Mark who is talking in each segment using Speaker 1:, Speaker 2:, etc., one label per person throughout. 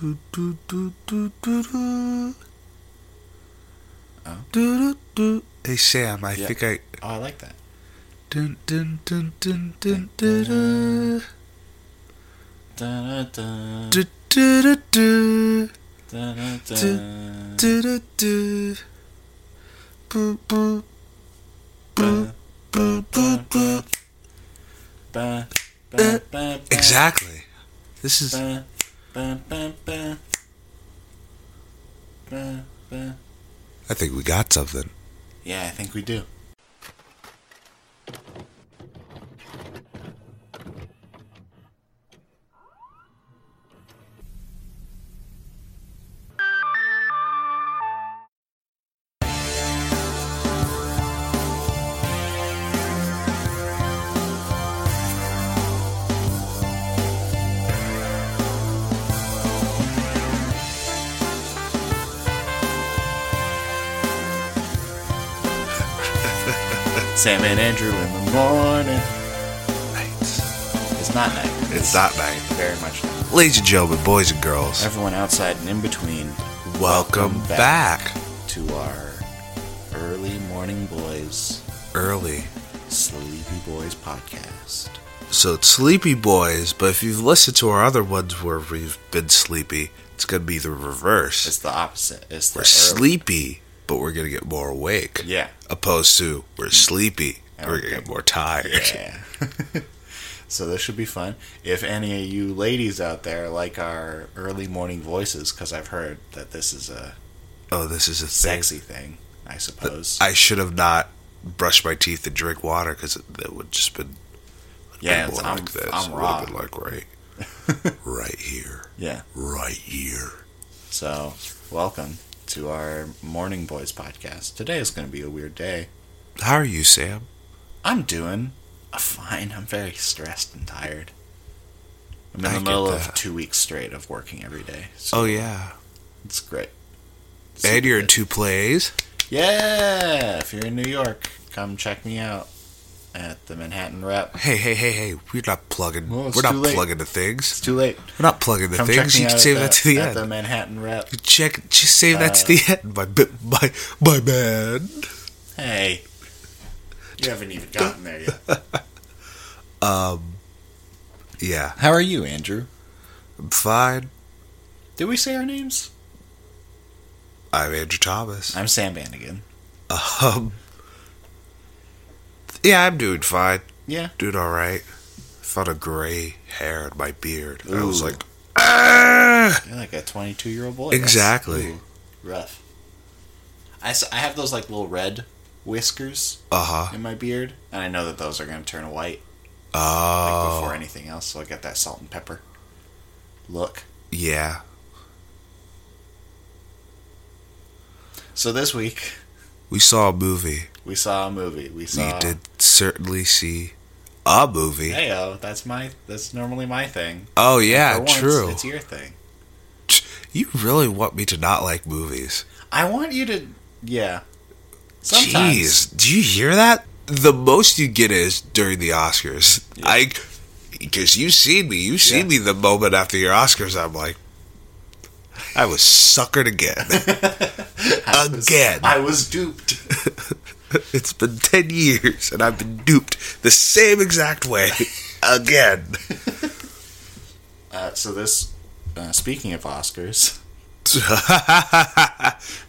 Speaker 1: do do do do do do.
Speaker 2: Oh.
Speaker 1: Do do do. Hey Sam, I
Speaker 2: Yeah.
Speaker 1: think I.
Speaker 2: Oh, I like that.
Speaker 1: Dun dun dun dun dun dun dun.
Speaker 2: Da-da-da,
Speaker 1: Do do do do.
Speaker 2: da-da-da,
Speaker 1: Do do do. Boo boo boo boo boo boo.
Speaker 2: ba, ba, eh, ba, ba,
Speaker 1: Exactly. This is. I think we got something.
Speaker 2: Yeah, I think we do. Sam and Andrew in the morning.
Speaker 1: Right.
Speaker 2: It's not night.
Speaker 1: It's not night.
Speaker 2: very much night.
Speaker 1: Ladies and gentlemen, boys and girls,
Speaker 2: Everyone outside and in between,
Speaker 1: welcome,
Speaker 2: welcome
Speaker 1: back.
Speaker 2: back. to our early morning boys,
Speaker 1: Early.
Speaker 2: Sleepy Boys podcast.
Speaker 1: So it's Sleepy Boys, but if you've listened to our other ones where we've been sleepy, it's going to be the reverse.
Speaker 2: It's the opposite. It's the
Speaker 1: we're
Speaker 2: early-
Speaker 1: sleepy, but we're going to get more awake.
Speaker 2: Yeah.
Speaker 1: Opposed to we're sleepy, and we're to more tired.
Speaker 2: Yeah. so this should be fun. If any of you ladies out there like our early morning voices, because I've heard that this is a
Speaker 1: Oh, this is a
Speaker 2: sexy thing, I suppose.
Speaker 1: I should have not brushed my teeth and drink water because it, it would just been
Speaker 2: yeah,
Speaker 1: been
Speaker 2: I'm,
Speaker 1: like this.
Speaker 2: I'm raw.
Speaker 1: been like right, right here,
Speaker 2: yeah.
Speaker 1: right here.
Speaker 2: So welcome to our Morning Boys podcast. Today is going to be a weird day.
Speaker 1: How are you, Sam?
Speaker 2: I'm doing fine. I'm very stressed and tired. I'm in
Speaker 1: I
Speaker 2: the middle of two weeks straight of working every day. So
Speaker 1: Oh yeah,
Speaker 2: it's great.
Speaker 1: and you're in two plays.
Speaker 2: Yeah, if you're in New York, come check me out at the Manhattan Rep.
Speaker 1: Hey, hey, hey, hey! We're not plugging.
Speaker 2: Well,
Speaker 1: we're not
Speaker 2: late.
Speaker 1: plugging the things.
Speaker 2: It's too late.
Speaker 1: We're not plugging the
Speaker 2: Come
Speaker 1: things. You can save
Speaker 2: the,
Speaker 1: that to the
Speaker 2: at
Speaker 1: end.
Speaker 2: the Manhattan Rep.
Speaker 1: Check. Just save that to
Speaker 2: Uh,
Speaker 1: the end. My my my man.
Speaker 2: Hey, you haven't even gotten there yet.
Speaker 1: um, Yeah,
Speaker 2: How are you, Andrew?
Speaker 1: I'm fine.
Speaker 2: Did we say our names?
Speaker 1: I'm Andrew Thomas.
Speaker 2: I'm Sam Bannigan.
Speaker 1: Um. Yeah, I'm doing fine.
Speaker 2: Yeah.
Speaker 1: Doing all right. Found a gray hair in my beard. I was like, ah!
Speaker 2: You're like a 22 year old boy.
Speaker 1: Exactly.
Speaker 2: ooh, rough. I have those like little red whiskers
Speaker 1: Uh huh.
Speaker 2: in my beard, and I know that those are going to turn white like,
Speaker 1: Oh.
Speaker 2: before anything else, so I get that salt and pepper look.
Speaker 1: yeah.
Speaker 2: So this week,
Speaker 1: We saw a movie.
Speaker 2: we saw a movie. We saw.
Speaker 1: We did certainly see a movie.
Speaker 2: Heyo, oh, that's my. That's normally my thing.
Speaker 1: Oh yeah,
Speaker 2: once,
Speaker 1: true.
Speaker 2: It's your thing.
Speaker 1: You really want me to not like movies?
Speaker 2: I want you to. Yeah. Sometimes.
Speaker 1: Jeez, do you hear that? The most you get is during the Oscars. I, because you've seen me, you've seen
Speaker 2: Yeah.
Speaker 1: me the moment after your Oscars. I'm like, I was suckered again, again.
Speaker 2: I was duped.
Speaker 1: it's been ten years, and I've been duped the same exact way again.
Speaker 2: Uh, so this. Uh, speaking of Oscars,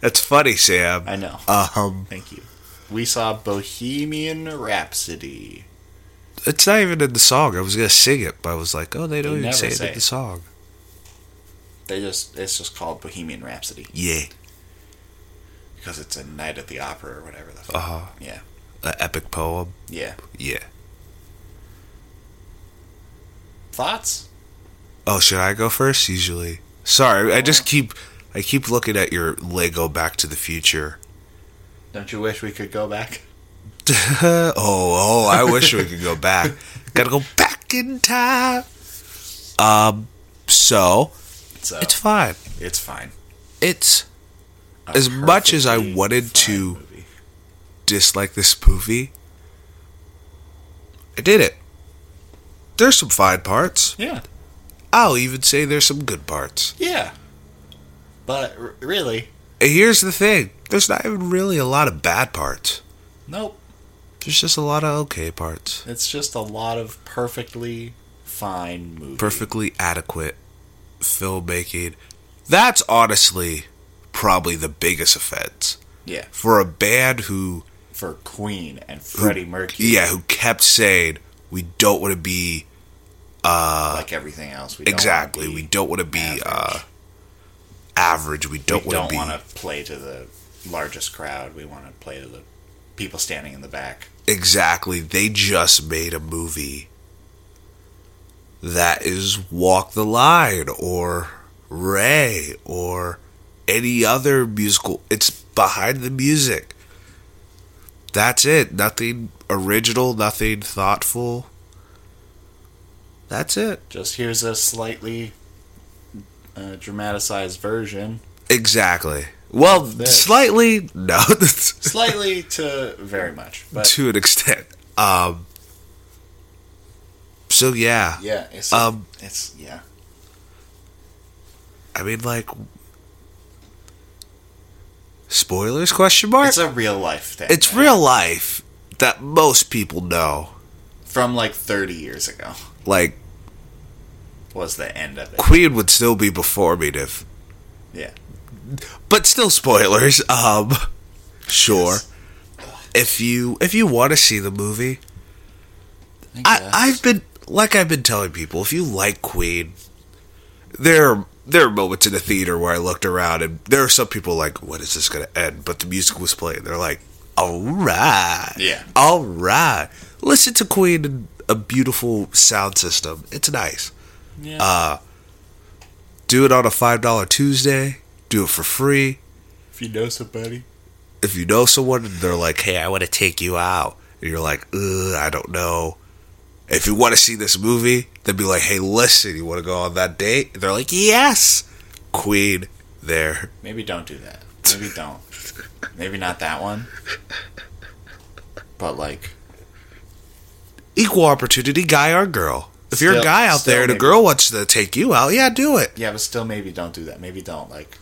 Speaker 1: That's funny, Sam.
Speaker 2: I know.
Speaker 1: Um,
Speaker 2: Thank you. We saw Bohemian Rhapsody.
Speaker 1: it's not even in the song. I was gonna sing it, but I was like, oh, they don't
Speaker 2: They
Speaker 1: even
Speaker 2: never
Speaker 1: say it in
Speaker 2: it.
Speaker 1: the song.
Speaker 2: They just it's just called Bohemian Rhapsody
Speaker 1: Yeah,
Speaker 2: because it's a night at the opera or whatever the fuck.
Speaker 1: uh huh.
Speaker 2: Yeah.
Speaker 1: An epic poem.
Speaker 2: Yeah.
Speaker 1: Yeah.
Speaker 2: Thoughts?
Speaker 1: Oh, should I go first? Usually, sorry. I just keep, I keep looking at your Lego Back to the Future.
Speaker 2: Don't you wish we could go back?
Speaker 1: oh, oh! I wish we could go back. Gotta go back in time. Um. So
Speaker 2: So
Speaker 1: it's fine.
Speaker 2: it's fine.
Speaker 1: It's As much as I wanted to-
Speaker 2: movie.
Speaker 1: dislike this movie. I did it. There's some fine parts.
Speaker 2: Yeah.
Speaker 1: I'll even say there's some good parts.
Speaker 2: Yeah. But r- really,
Speaker 1: And here's the thing: there's not even really a lot of bad parts.
Speaker 2: nope.
Speaker 1: There's just a lot of okay parts.
Speaker 2: It's just a lot of perfectly fine movie.
Speaker 1: Perfectly adequate filmmaking. That's honestly probably the biggest offense
Speaker 2: Yeah,
Speaker 1: for a band who,
Speaker 2: for Queen and Freddie Mercury.
Speaker 1: yeah, who kept saying we don't want to be
Speaker 2: like everything else. We don't
Speaker 1: exactly, we don't want to be
Speaker 2: average.
Speaker 1: uh average. We don't want
Speaker 2: don't
Speaker 1: to be
Speaker 2: want to play to the largest crowd. We want to play to the people standing in the back.
Speaker 1: Exactly. They just made a movie that is Walk the Line or Ray or any other musical. It's behind the music. That's it. Nothing original, nothing thoughtful. That's it.
Speaker 2: Just here's a slightly uh, dramatized version,
Speaker 1: Exactly. Well, slightly, no,
Speaker 2: slightly to very much, but
Speaker 1: to an extent. Um, so, yeah.
Speaker 2: yeah, it's
Speaker 1: Um,
Speaker 2: it's yeah.
Speaker 1: I mean, like, spoilers? Question mark.
Speaker 2: It's a real life thing.
Speaker 1: It's
Speaker 2: man.
Speaker 1: real life that most people know.
Speaker 2: from like 30 years ago.
Speaker 1: Like,
Speaker 2: Was the end of it?
Speaker 1: Queen would still be performing if,
Speaker 2: Yeah,
Speaker 1: but still spoilers. Um, sure.
Speaker 2: Yes.
Speaker 1: If you if you want to see the movie,
Speaker 2: I
Speaker 1: I I've been like I've been telling people, if you like Queen, there there are moments in the theater where I looked around and there are some people like, when is this gonna end? But the music was playing. They're like, all right,
Speaker 2: Yeah.
Speaker 1: all right. Listen to Queen a beautiful sound system. It's nice.
Speaker 2: yeah.
Speaker 1: Uh, do it on a five dollar Tuesday. Do it for free.
Speaker 2: if you know somebody,
Speaker 1: If you know someone and they're like, "Hey, I want to take you out," and you're like, Ugh, "I don't know." If you want to see this movie, they'd be like, "Hey, listen, you want to go on that date?" They're like, "Yes." Queen, there.
Speaker 2: maybe don't do that. Maybe don't. maybe not that one. But like,
Speaker 1: Equal opportunity, guy or girl. If you're a guy out there and a girl wants to take you out, yeah, do it.
Speaker 2: yeah, but still, maybe don't do that. Maybe don't like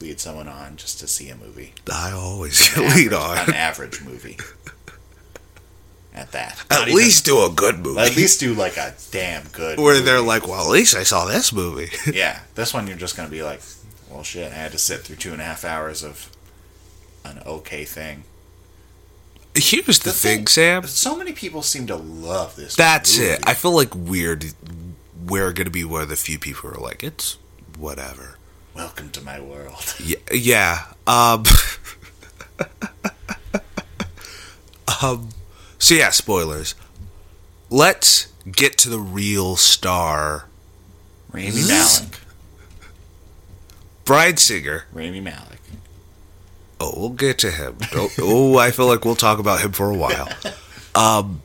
Speaker 2: lead someone on just to see a movie.
Speaker 1: I always lead
Speaker 2: average-
Speaker 1: on.
Speaker 2: an average movie. At that,
Speaker 1: At
Speaker 2: even-
Speaker 1: least do a good movie.
Speaker 2: at least do like a damn good.
Speaker 1: where
Speaker 2: movie.
Speaker 1: they're like, well, at least I saw this movie.
Speaker 2: yeah, this one you're just gonna be like, well, shit, I had to sit through two and a half hours of an okay thing.
Speaker 1: Here's the,
Speaker 2: The
Speaker 1: thing,
Speaker 2: thing-
Speaker 1: Sam.
Speaker 2: So many people seem to love this.
Speaker 1: That's
Speaker 2: movie.
Speaker 1: it. I feel like weird. We're gonna be one of the few people who are like, it's whatever.
Speaker 2: Welcome to my world.
Speaker 1: Yeah, yeah. Um, um. So yeah, spoilers. Let's get to the real star,
Speaker 2: Rami
Speaker 1: Zzz.
Speaker 2: Malek.
Speaker 1: Bryan Singer.
Speaker 2: Rami Malek.
Speaker 1: Oh, we'll get to him. Don't, oh, I feel like we'll talk about him for a while. Um,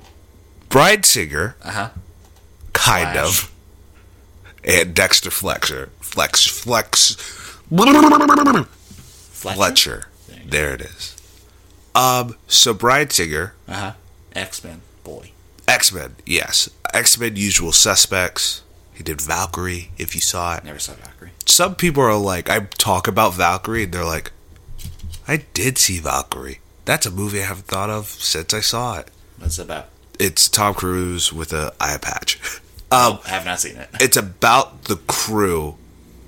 Speaker 1: Bryan Singer,
Speaker 2: Uh huh.
Speaker 1: kind
Speaker 2: Flash.
Speaker 1: of, and Dexter Flexer, Flex, Flex, Fletcher.
Speaker 2: There
Speaker 1: There it is. Um, so Bryan Singer,
Speaker 2: Uh huh. X Men boy.
Speaker 1: X Men, yes, X Men Usual Suspects. He did Valkyrie. If you saw it,
Speaker 2: Never saw Valkyrie.
Speaker 1: some people are like, I talk about Valkyrie, and they're like, I did see Valkyrie. That's a movie I haven't thought of since I saw it.
Speaker 2: What's it about?
Speaker 1: It's Tom Cruise with a eye patch.
Speaker 2: oh, I have not seen it.
Speaker 1: It's about the crew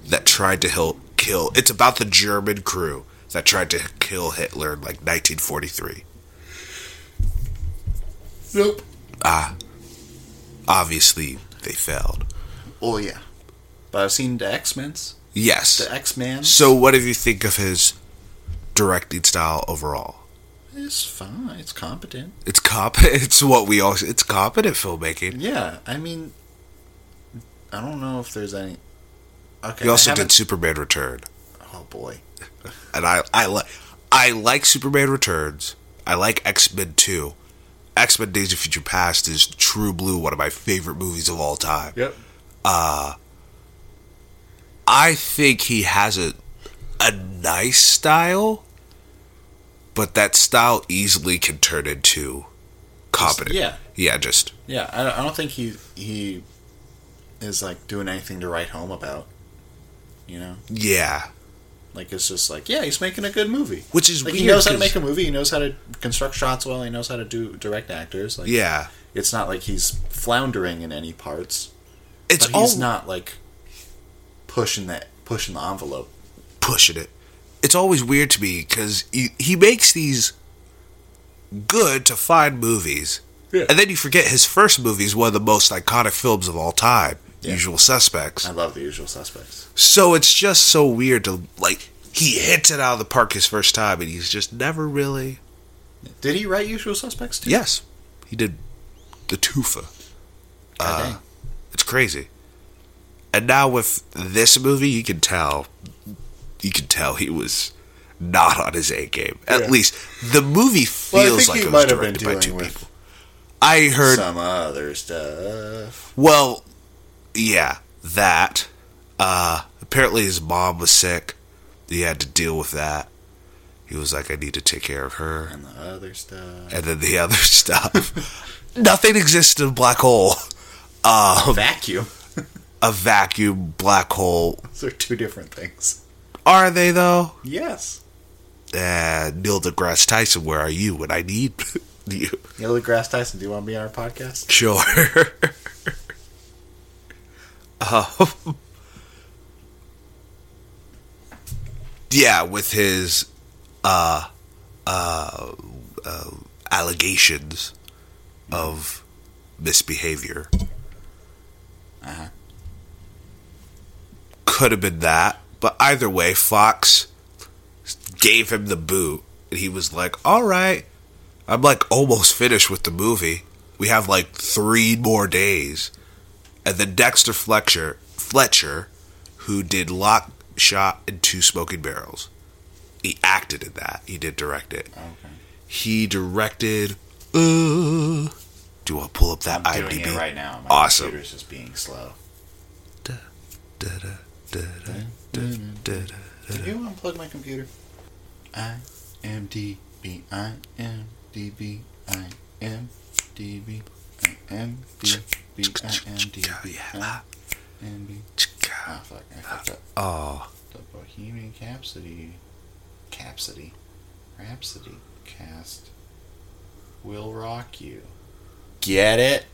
Speaker 1: that tried to hill, kill. It's about the German crew that tried to kill Hitler in like 1943.
Speaker 2: Nope.
Speaker 1: Ah, obviously they failed.
Speaker 2: Oh yeah. But I've seen the X Men's.
Speaker 1: Yes.
Speaker 2: The X Men.
Speaker 1: So, what do you think of his directing style overall?
Speaker 2: It's fine. It's competent.
Speaker 1: It's comp. It's what we all. It's competent filmmaking.
Speaker 2: Yeah. I mean, I don't know if there's any. Okay.
Speaker 1: He also did Superman Return,
Speaker 2: Oh boy.
Speaker 1: and I I like I like Superman Returns. I like X Men Two. X Men Days of Future Past is True Blue, one of my favorite movies of all time.
Speaker 2: Yep.
Speaker 1: Uh, I think he has a a nice style, but that style easily can turn into competent.
Speaker 2: yeah.
Speaker 1: yeah, just
Speaker 2: Yeah. I don't, I don't think he he is like doing anything to write home about. You know.
Speaker 1: yeah.
Speaker 2: Like it's just like, yeah, he's making a good movie.
Speaker 1: Which is
Speaker 2: Like
Speaker 1: weird.
Speaker 2: he knows how to make a movie. He knows how to construct shots well. He knows how to do direct actors. Like
Speaker 1: yeah,
Speaker 2: it's not like he's floundering in any parts.
Speaker 1: it's
Speaker 2: but
Speaker 1: all
Speaker 2: he's not like pushing that pushing the envelope.
Speaker 1: pushing it. It's always weird to me because he, he makes these good to fine movies,
Speaker 2: Yeah.
Speaker 1: and then you forget his first movie is one of the most iconic films of all time,
Speaker 2: Yeah.
Speaker 1: Usual Suspects.
Speaker 2: I love the usual suspects.
Speaker 1: So it's just so weird to like he hits it out of the park his first time, and he's just never really.
Speaker 2: Did he write Usual Suspects too?
Speaker 1: Yes, he did the Tufa. Uh. It's crazy. And now with this movie, you can tell, you can tell he was not on his A game. At
Speaker 2: Yeah.
Speaker 1: least the movie feels
Speaker 2: Well,
Speaker 1: like it was
Speaker 2: might have been
Speaker 1: directed by two people. I heard.
Speaker 2: some other stuff.
Speaker 1: Well, yeah, that. Uh, apparently his mom was sick. He had to deal with that. He was like, I need to take care of her.
Speaker 2: And the other stuff.
Speaker 1: And then the other stuff. Nothing exists in a black hole. Um,
Speaker 2: Vacuum.
Speaker 1: a vacuum black hole.
Speaker 2: Those are two different things.
Speaker 1: Are they though?
Speaker 2: Yes.
Speaker 1: Uh, Neil deGrasse Tyson, where are you when I need you?
Speaker 2: Neil deGrasse Tyson, do you want to be on our podcast?
Speaker 1: Sure. um, yeah, with his uh, uh, uh, allegations of misbehavior.
Speaker 2: Uh-huh.
Speaker 1: Could have been that, but either way, Fox gave him the boot, and he was like, "All right, I'm like almost finished with the movie. We have like three more days." And then Dexter Fletcher, Fletcher, who did Lock, Shot, and Two Smoking Barrels, he acted in that. He did direct it.
Speaker 2: Okay.
Speaker 1: He directed. Uh, do I pull up that
Speaker 2: I'm
Speaker 1: IMDb?
Speaker 2: doing it right now. My
Speaker 1: Awesome.
Speaker 2: computer's just being slow.
Speaker 1: Da, da, da.
Speaker 2: Can you unplug my computer? I M D B I M D B I M D I M D B I M D B I M B. Ah, fuck! I fucked up.
Speaker 1: Oh,
Speaker 2: The Bohemian Capsody, Capsody, Rhapsody cast will rock you. Get it?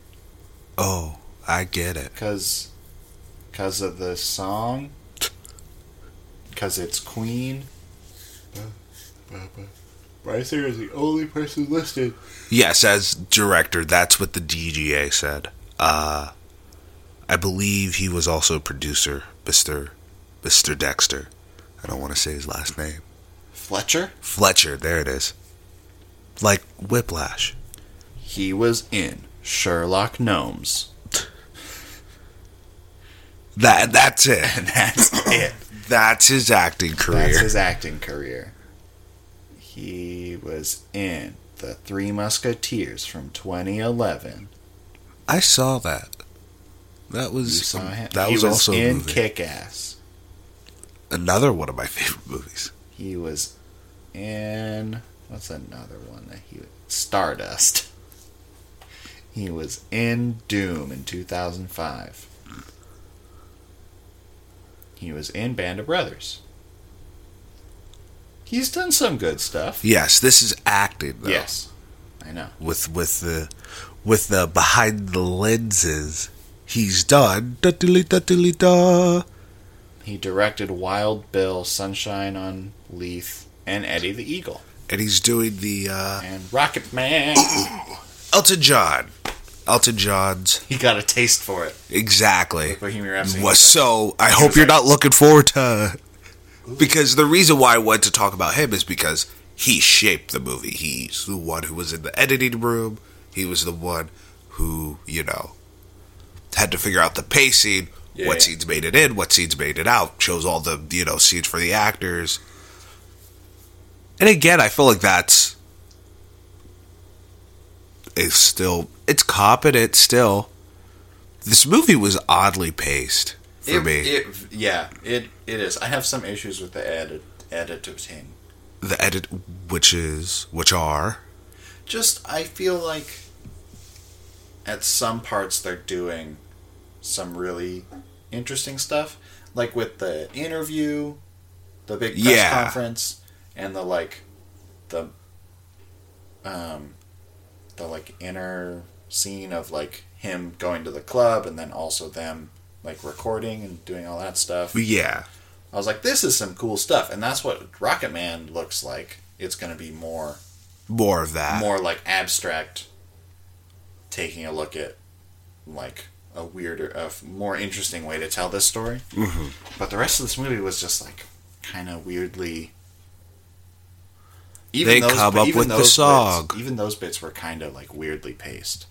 Speaker 1: oh, I get it.
Speaker 2: Cause, cause of the song. Cause it's Queen. Singer is the only person listed.
Speaker 1: Yes, as director, that's what the DGA said. Uh, I believe he was also a producer, Mister Mister Dexter. I don't want to say his last name.
Speaker 2: Fletcher.
Speaker 1: Fletcher. There it is. Like Whiplash.
Speaker 2: He was in Sherlock Gnomes,
Speaker 1: That that's it.
Speaker 2: and that's it.
Speaker 1: That's his acting career.
Speaker 2: That's his acting career. He was in The Three Musketeers from 2011.
Speaker 1: I saw that. That was that was,
Speaker 2: was
Speaker 1: also
Speaker 2: in. Kick Ass.
Speaker 1: another one of my favorite movies.
Speaker 2: He was in what's another one that he Stardust. He was in Doom in 2005. He was in Band of Brothers. He's done some good stuff.
Speaker 1: Yes, this is acting. Though,
Speaker 2: Yes, I know.
Speaker 1: with with the with the behind the lenses. He's done. Da-dilly, da-dilly, da.
Speaker 2: He directed Wild Bill, Sunshine on Leith, and Eddie the Eagle,
Speaker 1: And he's doing the uh,
Speaker 2: and Rocket Man.
Speaker 1: Elton John. Elton John's
Speaker 2: he got a taste for it.
Speaker 1: exactly.
Speaker 2: Bohemian Rhapsody.
Speaker 1: was so. I hope you're
Speaker 2: like-
Speaker 1: not looking forward to. Because the reason why I wanted to talk about him is because he shaped the movie. He's the one who was in the editing room. He was the one who, you know, had to figure out the pacing,
Speaker 2: Yeah,
Speaker 1: what
Speaker 2: yeah.
Speaker 1: scenes made it in, what scenes made it out, chose all the, you know, scenes for the actors. And again, I feel like that's is still it's competent still. This movie was oddly paced for
Speaker 2: it,
Speaker 1: me.
Speaker 2: It, yeah, it it is. I have some issues with the edit editing.
Speaker 1: the edit which is which are
Speaker 2: Just I feel like at some parts they're doing some really interesting stuff, like with the interview. the big press
Speaker 1: Yeah.
Speaker 2: conference, and the like, the um, the like inner scene of like him going to the club, and then also them like recording and doing all that stuff.
Speaker 1: Yeah.
Speaker 2: I was like, this is some cool stuff, and that's what Rocket Man looks like. It's going to be more
Speaker 1: More of that.
Speaker 2: more like abstract, taking a look at like a weirder, a more interesting way to tell this story.
Speaker 1: Mhm.
Speaker 2: But the rest of this movie was just like kind of weirdly.
Speaker 1: They come up with the song.
Speaker 2: Bits, even those bits were kind of like weirdly paced.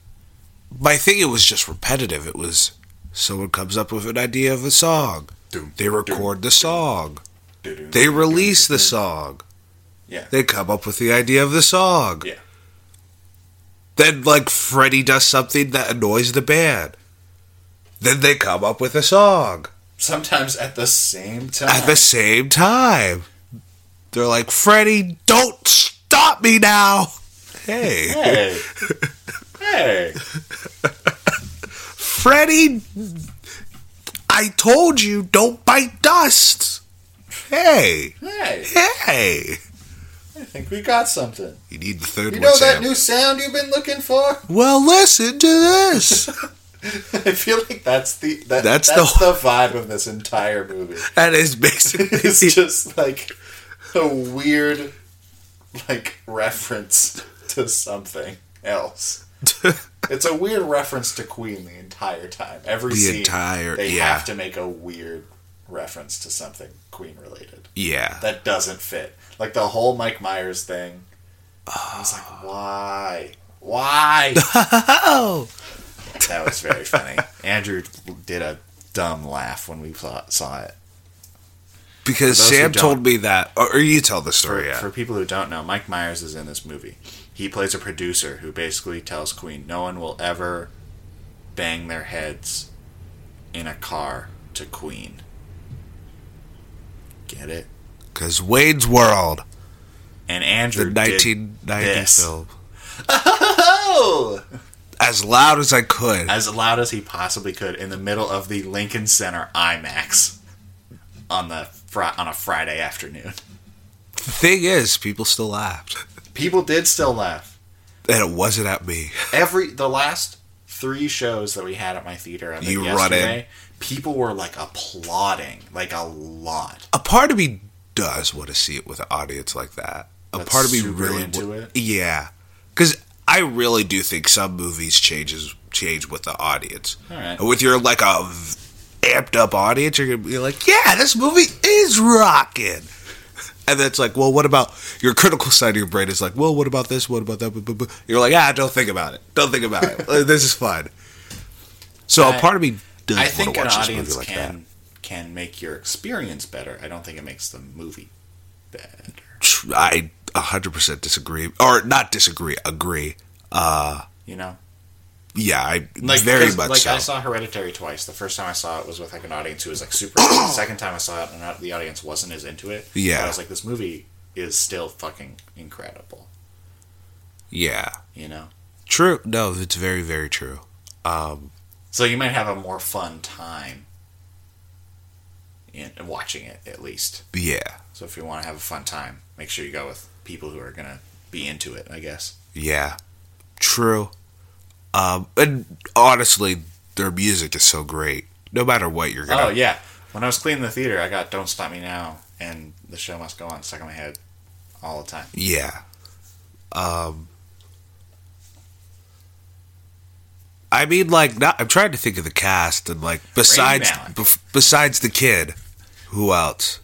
Speaker 1: But I think it was just repetitive. It was someone comes up with an idea of a song. They record the song. They release the song.
Speaker 2: Yeah.
Speaker 1: They come up with the idea of the song.
Speaker 2: Yeah.
Speaker 1: Then, like, Freddie does something that annoys the band. Then they come up with a song
Speaker 2: Sometimes at the same time.
Speaker 1: at the same time. They're like, Freddie, don't stop me now. Hey,
Speaker 2: Hey. hey.
Speaker 1: Freddie, I told you, don't bite dust. Hey,
Speaker 2: Hey.
Speaker 1: hey.
Speaker 2: I think we got something.
Speaker 1: You need the third
Speaker 2: You
Speaker 1: one,
Speaker 2: know that new sound you've been looking for?
Speaker 1: well, listen to this.
Speaker 2: I feel like that's the that,
Speaker 1: That's
Speaker 2: that's,
Speaker 1: the-
Speaker 2: the, vibe of this entire movie.
Speaker 1: that is basically
Speaker 2: It's just like a weird like reference to something else. It's a weird reference to Queen the entire time. Every
Speaker 1: The
Speaker 2: scene
Speaker 1: entire-
Speaker 2: they
Speaker 1: yeah.
Speaker 2: have to make a weird reference to something Queen related.
Speaker 1: yeah.
Speaker 2: That doesn't fit. Like the whole Mike Myers thing. I was like, oh. why? Why?
Speaker 1: Oh.
Speaker 2: That was very funny. Andrew did a dumb laugh when we saw, it.
Speaker 1: Because
Speaker 2: For
Speaker 1: Sam told me that, or, you tell the
Speaker 2: For,
Speaker 1: story. Yeah.
Speaker 2: for people who don't know, Mike Myers is in this movie. He plays a producer who basically tells Queen no one will ever bang their heads in a car to Queen. Get it?
Speaker 1: Because Wayne's World,
Speaker 2: And
Speaker 1: the
Speaker 2: Andrew did
Speaker 1: 1990
Speaker 2: this.
Speaker 1: film,
Speaker 2: Oh!
Speaker 1: as loud as I could.
Speaker 2: as loud as he possibly could in the middle of the Lincoln Center IMAX on the fri- on a Friday afternoon.
Speaker 1: The thing is, people still laughed,
Speaker 2: People did still laugh.
Speaker 1: and it wasn't at me.
Speaker 2: Every the last three shows that we had at my theater on the
Speaker 1: You run in.
Speaker 2: yesterday, people were like applauding, like a lot.
Speaker 1: A part of me does want to see it with an audience like that. A
Speaker 2: That's
Speaker 1: part of me really
Speaker 2: into
Speaker 1: wa-
Speaker 2: it?
Speaker 1: Yeah, because I really do think some movies changes change with the audience.
Speaker 2: Right.
Speaker 1: With your like a v- amped up audience, you're gonna be like, "Yeah, this movie is rocking." And then it's like, well, what about your critical side of your brain? Is like, well, what about this? What about that? You're like, ah, don't think about it. Don't think about it. This is fun. So
Speaker 2: I-
Speaker 1: a part of me does
Speaker 2: I think an audience
Speaker 1: like
Speaker 2: can can make your experience better. I don't think it makes the movie better.
Speaker 1: I 100% disagree, or not disagree, agree. Uh,
Speaker 2: You know,
Speaker 1: yeah, I
Speaker 2: like
Speaker 1: very much
Speaker 2: like
Speaker 1: so.
Speaker 2: I saw Hereditary twice. The first time I saw it was with like an audience who was like super. into it. the second time I saw it, and the audience wasn't as into it.
Speaker 1: Yeah.
Speaker 2: I was like, this movie is still fucking incredible.
Speaker 1: yeah,
Speaker 2: You know,
Speaker 1: true. No, it's very, very true. Um,
Speaker 2: so you might have a more fun time in watching it at least.
Speaker 1: yeah,
Speaker 2: So if you want to have a fun time, make sure you go with people who are gonna be into it. I guess.
Speaker 1: yeah, true. Um, and honestly, their music is so great. No matter what you're gonna.
Speaker 2: Oh yeah. When I was cleaning the theater, I got "Don't Stop Me Now" and "The Show Must Go On" stuck in my head all the time.
Speaker 1: Yeah. Um I mean like not, I'm trying to think of the cast and like besides bef- besides the kid, who else?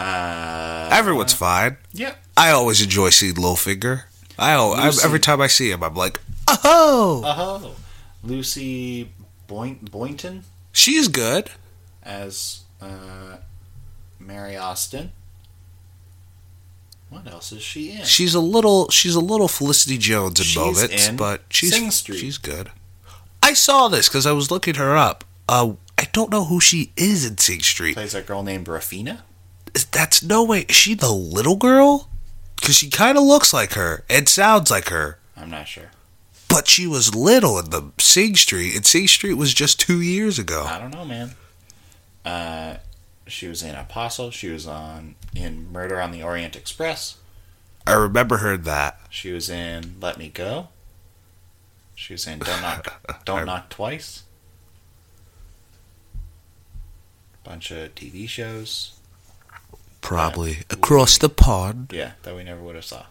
Speaker 2: Uh,
Speaker 1: Everyone's fine.
Speaker 2: yeah.
Speaker 1: I always enjoy seeing Littlefinger. I, al- I
Speaker 2: Lucy.
Speaker 1: every time I see him I'm like, "Oh,
Speaker 2: Oh, Lucy Boynt- Boynton
Speaker 1: she's good."
Speaker 2: as uh, Mary Austin. What else is she in?
Speaker 1: She's a little she's a little Felicity Jones in
Speaker 2: She's
Speaker 1: moments,
Speaker 2: in
Speaker 1: but she's
Speaker 2: Sing Street.
Speaker 1: she's good. I saw this cuz I was looking her up. Uh I don't know who she is in Sing Street.
Speaker 2: Plays a girl named Raphina.
Speaker 1: That's no way. Is she the little girl? Because she kind of looks like her and sounds like her.
Speaker 2: I'm not sure.
Speaker 1: But she was little in the Sing Street, and Sing Street was just two years ago.
Speaker 2: I don't know, man. Uh, She was in Apostle. She was on in Murder on the Orient Express.
Speaker 1: I remember heard that.
Speaker 2: She was in Let Me Go. She was in Don't Knock Don't Knock Twice. Bunch of TV shows.
Speaker 1: Probably across the pond.
Speaker 2: Yeah, that we never would have saw.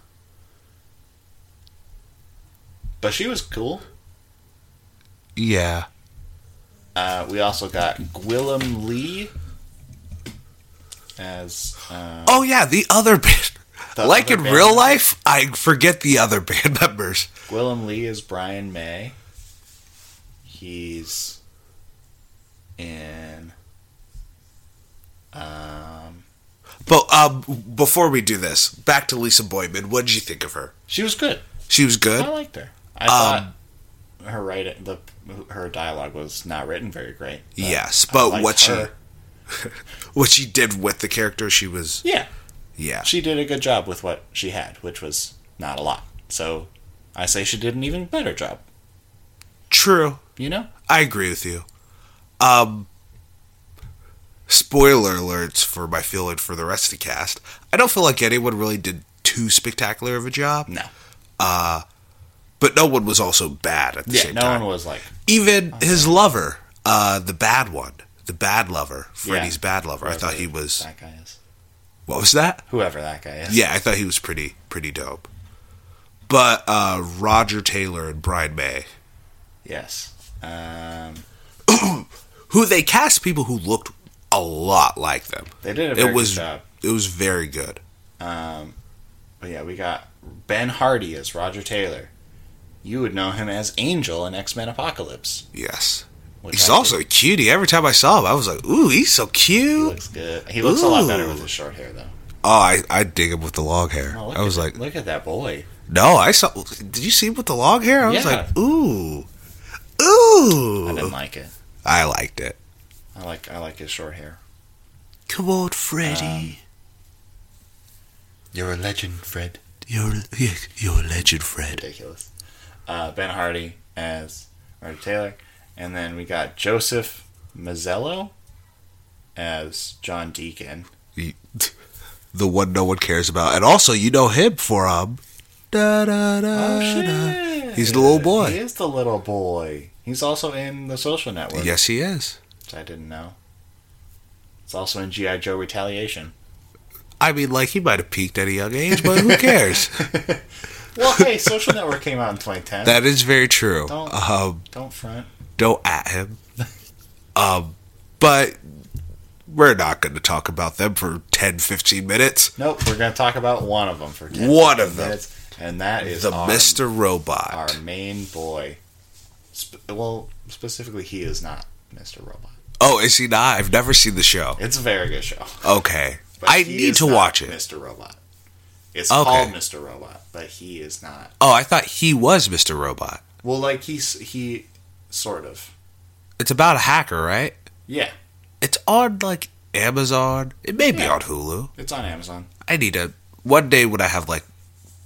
Speaker 2: But she was cool.
Speaker 1: Yeah.
Speaker 2: Uh, we also got Gwilym Lee as uh,
Speaker 1: Oh yeah, the other band.
Speaker 2: The
Speaker 1: like
Speaker 2: other
Speaker 1: in
Speaker 2: band
Speaker 1: real
Speaker 2: member?
Speaker 1: life, I forget the other band members.
Speaker 2: Gwilym Lee is Brian May. He's in um
Speaker 1: But um, before we do this, back to Lisa Boydman. What did you think of her?
Speaker 2: she was good.
Speaker 1: She was good.
Speaker 2: I liked her. I
Speaker 1: Um,
Speaker 2: thought her writing the her dialogue was not written very great. but
Speaker 1: yes, but what
Speaker 2: her.
Speaker 1: she what she did with the character, she was
Speaker 2: Yeah,
Speaker 1: yeah.
Speaker 2: she did a good job with what she had, which was not a lot. So I say she did an even better job.
Speaker 1: True.
Speaker 2: You know?
Speaker 1: I agree with you. Um, spoiler alerts for my feeling for the rest of the cast. I don't feel like anyone really did too spectacular of a job,
Speaker 2: No.
Speaker 1: But no one was also bad at the
Speaker 2: Yeah,
Speaker 1: same
Speaker 2: no
Speaker 1: time.
Speaker 2: No one was like,
Speaker 1: Even his lover, uh, the bad one, the bad lover, Freddy's
Speaker 2: Yeah.
Speaker 1: bad lover. I thought he was.
Speaker 2: that guy is.
Speaker 1: What was that?
Speaker 2: Whoever that guy is.
Speaker 1: Yeah, I thought he was pretty pretty dope. But uh, Roger Taylor and Brian May,
Speaker 2: Yes. Um,
Speaker 1: who they cast people who looked a lot like them.
Speaker 2: they did a very
Speaker 1: It was
Speaker 2: good job.
Speaker 1: it was very good.
Speaker 2: Um, but yeah, we got Ben Hardy as Roger Taylor. You would know him as Angel in X Men Apocalypse.
Speaker 1: Yes. He's
Speaker 2: I
Speaker 1: also a cutie. Every time I saw him, I was like, "Ooh, he's so
Speaker 2: think
Speaker 1: cute."
Speaker 2: looks good. He looks a lot better with his short hair, though.
Speaker 1: Oh, I, I dig him with the long hair.
Speaker 2: Oh,
Speaker 1: I was like,
Speaker 2: look at that boy.
Speaker 1: no, I saw. Did you see him with the long hair? I was like, ooh, ooh.
Speaker 2: I didn't like it.
Speaker 1: I liked it.
Speaker 2: I like I like his short hair.
Speaker 1: Come on, Freddy.
Speaker 2: Um, you're a legend, Fred.
Speaker 1: you're you're a legend, Fred.
Speaker 2: Ridiculous. Uh, ben Hardy as Roger Taylor, and then we got Joseph Mazzello as John Deacon.
Speaker 1: The, the one no one cares about, and also you know him for um. Da, da, da, oh, da. He's the little boy.
Speaker 2: He is the little boy. He's also in the Social Network.
Speaker 1: Yes, he is.
Speaker 2: which I didn't know. It's also in GI Joe Retaliation.
Speaker 1: I mean, like he might have peaked at a young age, but who cares?
Speaker 2: Well, hey, Social Network came out in 2010.
Speaker 1: that is very true.
Speaker 2: Don't-
Speaker 1: Um,
Speaker 2: Don't front.
Speaker 1: don't at him. um, but we're not going to talk about them for 10, 15 minutes.
Speaker 2: Nope, we're going to talk about one of them for 10
Speaker 1: One
Speaker 2: 15
Speaker 1: of them.
Speaker 2: minutes, and that is
Speaker 1: the
Speaker 2: our,
Speaker 1: Mr. Robot.
Speaker 2: our main boy. Sp- well, specifically, he is not Mr. Robot.
Speaker 1: oh, is he not? I've never seen the show.
Speaker 2: It's a very good show.
Speaker 1: Okay.
Speaker 2: but
Speaker 1: I need to watch it.
Speaker 2: Mr. Robot. It's
Speaker 1: Okay.
Speaker 2: called Mr. Robot, but he is not.
Speaker 1: Oh, I thought he was Mr. Robot.
Speaker 2: Well, like he's he sort of.
Speaker 1: It's about a hacker, right?
Speaker 2: Yeah,
Speaker 1: It's on like Amazon. It may be on Hulu.
Speaker 2: it's on Amazon.
Speaker 1: I need a One day when I have like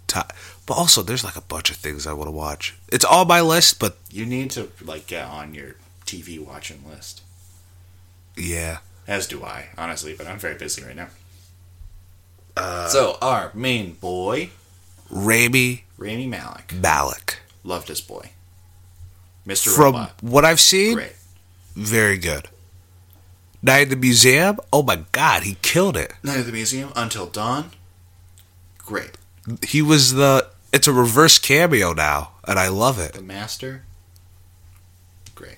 Speaker 1: time. But also, there's like a bunch of things I want to watch. It's on my list, but
Speaker 2: You need to like get on your TV watching list.
Speaker 1: yeah.
Speaker 2: As do I, honestly, but I'm very busy right now.
Speaker 1: Uh,
Speaker 2: so our main boy,
Speaker 1: Rami
Speaker 2: Rami Malek,
Speaker 1: Malek.
Speaker 2: loved his boy, Mr.
Speaker 1: From
Speaker 2: Robot.
Speaker 1: what I've seen,
Speaker 2: Great.
Speaker 1: very good. Night at the Museum, oh my god, he killed it.
Speaker 2: Night at the Museum, Until Dawn. Great.
Speaker 1: He was the. It's a reverse cameo now, and I love it.
Speaker 2: The Master. Great.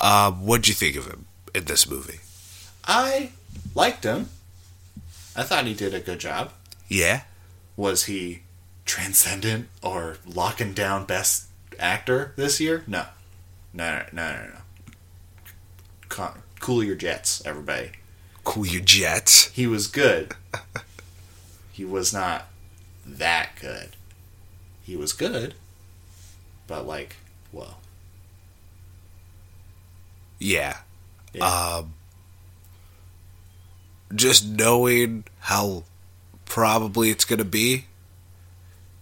Speaker 1: Um, what'd you think of him in this movie?
Speaker 2: I liked him. I thought he did a good job.
Speaker 1: Yeah,
Speaker 2: Was he transcendent or locking down best actor this year? No. No, no, no, no, no. Cool your jets, everybody.
Speaker 1: cool your jets.
Speaker 2: He was good. he was not that good. He was good, but like, well,
Speaker 1: Yeah.
Speaker 2: Yeah.
Speaker 1: Um, just knowing how probably it's gonna be,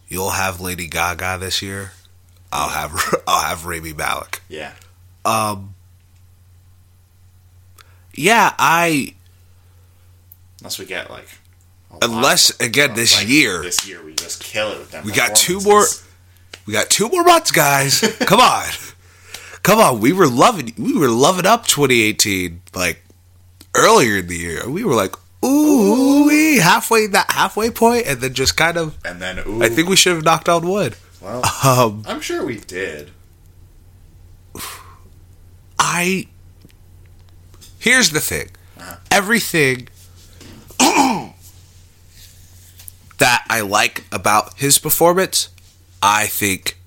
Speaker 1: you'll have Lady Gaga this year. I'll have I'll have Rami Malek.
Speaker 2: yeah.
Speaker 1: Um, yeah, I
Speaker 2: Unless we get like.
Speaker 1: Unless,
Speaker 2: of-
Speaker 1: again, this
Speaker 2: like,
Speaker 1: year-
Speaker 2: This year we just kill it with them.
Speaker 1: We got two more. We got two more months, guys. Come on, come on. We were loving. We were loving up 2018. Like earlier in the year, we were like, ooh, we halfway that halfway point, and then just kind of.
Speaker 2: And then, ooh,
Speaker 1: I think we should have knocked on wood.
Speaker 2: well,
Speaker 1: Um,
Speaker 2: I'm sure we did.
Speaker 1: I. Here's the thing.
Speaker 2: Uh-huh.
Speaker 1: Everything that I like about his performance, I think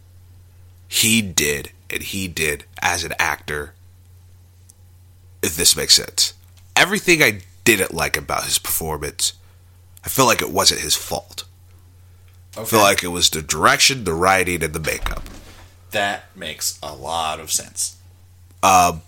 Speaker 1: he did, and he did as an actor. If this makes sense. Everything I didn't like about his performance, I feel like it wasn't his fault.
Speaker 2: Okay.
Speaker 1: I feel like it was the direction, the writing, and the makeup.
Speaker 2: that makes a lot of sense
Speaker 1: Um,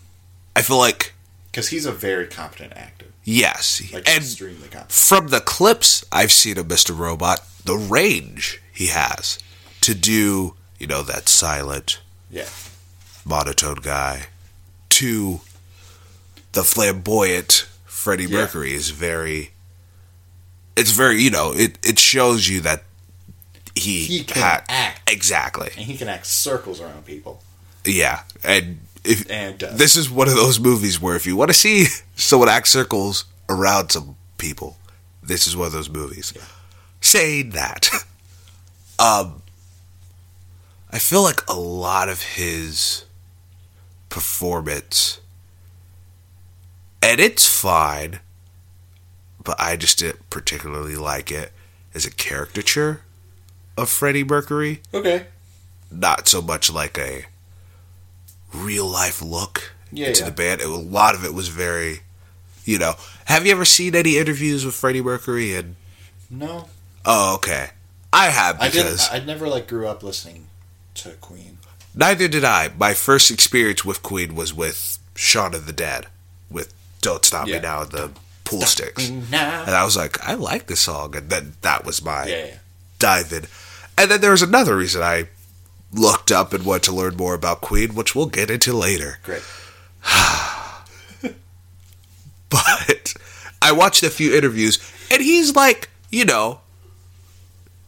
Speaker 1: I feel like
Speaker 2: because he's a very competent actor,
Speaker 1: yes,
Speaker 2: like
Speaker 1: and
Speaker 2: extremely competent.
Speaker 1: from the clips I've seen of Mr. Robot, the range he has to do, you know, that silent,
Speaker 2: Yeah,
Speaker 1: monotone guy to the flamboyant Freddie
Speaker 2: Yeah.
Speaker 1: Mercury is very. It's very, you know, it, it shows you that he,
Speaker 2: He can
Speaker 1: ha-
Speaker 2: act.
Speaker 1: Exactly.
Speaker 2: and he can act circles around people.
Speaker 1: Yeah. And if
Speaker 2: And
Speaker 1: this is one of those movies where if you want to see someone act circles around some people, this is one of those movies. Saying that, um, I feel like a lot of his performance, and it's fine, but I just didn't particularly like it as a caricature of Freddie Mercury
Speaker 2: Okay,
Speaker 1: not so much like a real life look
Speaker 2: Yeah,
Speaker 1: into
Speaker 2: yeah.
Speaker 1: the band. It, a lot of it was very, you know. Have you ever seen any interviews with Freddie Mercury? And
Speaker 2: no,
Speaker 1: oh, okay, I have
Speaker 2: I
Speaker 1: because
Speaker 2: didn't. I never like grew up listening to Queen.
Speaker 1: neither did I. My first experience with Queen was with Shaun of the Dead with "Don't Stop
Speaker 2: Yeah.
Speaker 1: Me Now" the pool sticks, and I was like, I like this song, and then that was my
Speaker 2: yeah, yeah.
Speaker 1: dive in. And then there was another reason I looked up and wanted to learn more about Queen, which we'll get into later.
Speaker 2: great.
Speaker 1: But I watched a few interviews, and he's like, you know,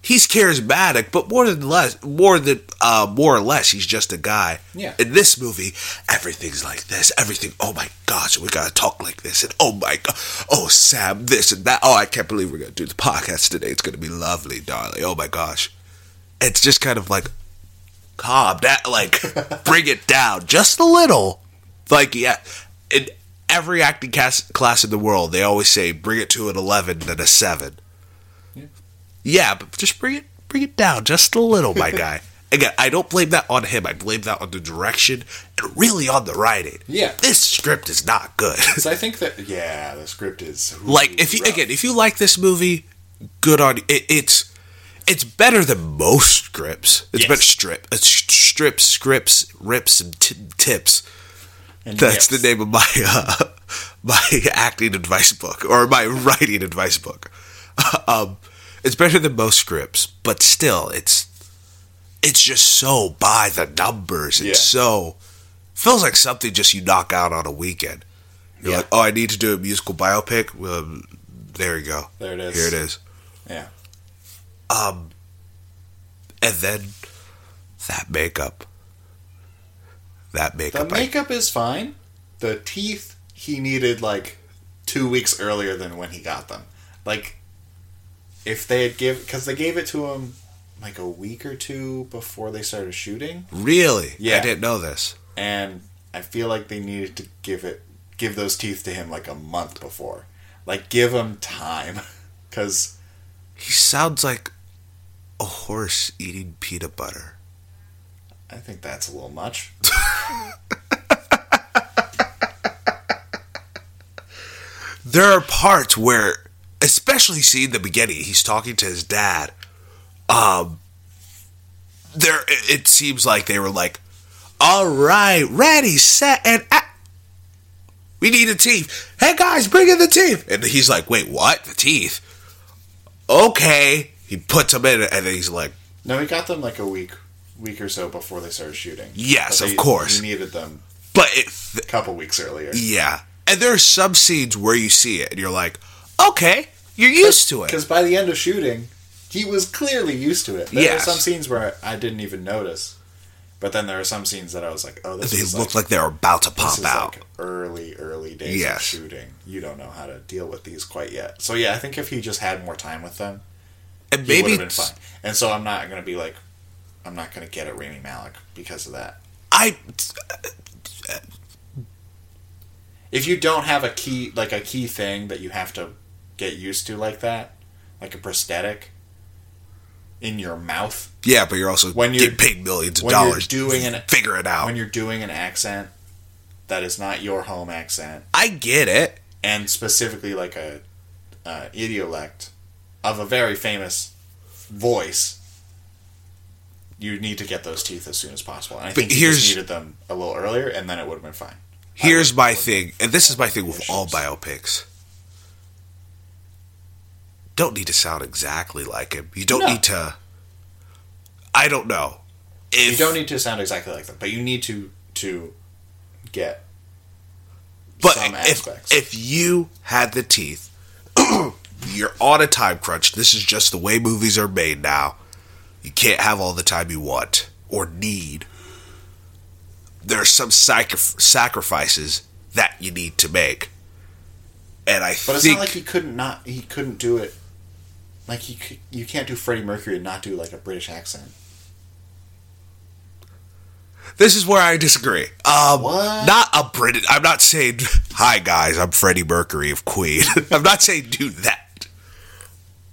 Speaker 1: he's charismatic, but more than less, more than uh, more or less, he's just a guy.
Speaker 2: Yeah.
Speaker 1: In this movie, everything's like this. Everything. Oh my gosh, we gotta talk like this, and oh my god, oh Sam, this and that. Oh, I can't believe we're gonna do the podcast today. It's gonna be lovely, darling. Oh my gosh, it's just kind of like calm that like bring it down just a little like yeah in every acting class, class in the world they always say bring it to an 11 then a 7
Speaker 2: Yeah.
Speaker 1: Yeah but just bring it bring it down just a little my guy again i don't blame that on him i blame that on the direction and really on the writing
Speaker 2: Yeah.
Speaker 1: this script is not good
Speaker 2: So I think that yeah, the script is
Speaker 1: like if you
Speaker 2: rough.
Speaker 1: again if you like this movie good on. It, it's it's better than most scripts it's
Speaker 2: Yes.
Speaker 1: better strip it's strips scripts rips and t- tips
Speaker 2: And
Speaker 1: that's
Speaker 2: yes.
Speaker 1: the name of my uh, my acting advice book or my writing advice book um it's better than most scripts but still it's it's just so by the numbers it's
Speaker 2: Yeah.
Speaker 1: so feels like something just you knock out on a weekend you're
Speaker 2: Yeah.
Speaker 1: like, oh, I need to do a musical biopic. Well, there you go.
Speaker 2: There it is.
Speaker 1: Here it is.
Speaker 2: Yeah.
Speaker 1: Um, and then that makeup. That
Speaker 2: The
Speaker 1: makeup. I-
Speaker 2: makeup is fine. The teeth he needed like two weeks earlier than when he got them. Like if they had give because they gave it to him like a week or two before they started shooting,
Speaker 1: really?
Speaker 2: Yeah.
Speaker 1: I didn't know this.
Speaker 2: and I feel like they needed to give it give those teeth to him like a month before. Like give him time, because
Speaker 1: He sounds like a horse eating peanut butter.
Speaker 2: I think that's a little much.
Speaker 1: There are parts where, especially seeing the beginning, he's talking to his dad. Um, there it seems like they were like, "All right, ready, set, and act. we need a teeth. Hey guys, bring in the teeth." And he's like, "Wait, what? The teeth? Okay." He puts them in, and then he's like,
Speaker 2: No, he got them like a week week or so before they started shooting.
Speaker 1: Yes, of course.
Speaker 2: He needed them
Speaker 1: "But it."
Speaker 2: a couple weeks earlier.
Speaker 1: Yeah. And there are some scenes where you see it and you're like, okay, you're used to it.
Speaker 2: Because by the end of shooting, he was clearly used to it. There
Speaker 1: Yes.
Speaker 2: were some scenes where I didn't even notice, but then there are some scenes that I was like, "Oh, this
Speaker 1: They
Speaker 2: is
Speaker 1: looked
Speaker 2: like,
Speaker 1: like they were about to pop out.
Speaker 2: like early, early days
Speaker 1: Yes.
Speaker 2: of shooting. You don't know how to deal with these quite yet." So yeah, I think if he just had more time with them,
Speaker 1: and
Speaker 2: he would have been fine. And so I'm not gonna be like, I'm not gonna get at Rami Malek because of that.
Speaker 1: I
Speaker 2: if you don't have a key like a key thing that you have to get used to like that like a prosthetic in your mouth
Speaker 1: yeah, but you're also
Speaker 2: When you're-
Speaker 1: getting paid millions of
Speaker 2: when you're
Speaker 1: dollars.
Speaker 2: doing an-
Speaker 1: figure it out.
Speaker 2: when you're doing an accent that is not your home accent
Speaker 1: I get it.
Speaker 2: and specifically like a uh, idiolect of a very famous voice you need to get those teeth as soon as possible and i think you
Speaker 1: here's-
Speaker 2: just needed them a little earlier and then it would have been fine
Speaker 1: Here's my thing, and this is my thing with all biopics. Don't need to sound exactly like him. You don't
Speaker 2: No.
Speaker 1: need to. I don't know. If,
Speaker 2: you don't need to sound exactly like them but you need to to get
Speaker 1: But
Speaker 2: some
Speaker 1: if
Speaker 2: aspects.
Speaker 1: if you had the teeth, you're on a time crunch. This is just the way movies are made now. You can't have all the time you want or need. There are some sacri- sacrifices that you need to make, and I
Speaker 2: But it's
Speaker 1: think
Speaker 2: not like he couldn't not he couldn't do it. Like c- you can't do Freddie Mercury and not do like a British accent.
Speaker 1: this is where I disagree. Um,
Speaker 2: What?
Speaker 1: Not a British. I'm not saying, "Hi guys, I'm Freddie Mercury of Queen." I'm not saying do that.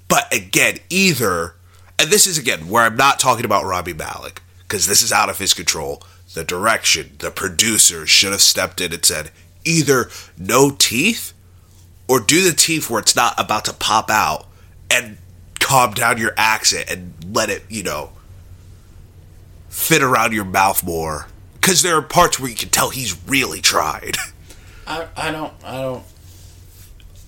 Speaker 1: But again, either, and this is again where I'm not talking about Rami Malek because this is out of his control. The direction, the producers should have stepped in and said, either no teeth, or do the teeth where it's not about to pop out, and calm down your accent and let it, you know, fit around your mouth more. Because there are parts where you can tell he's really tried,
Speaker 2: I I don't I don't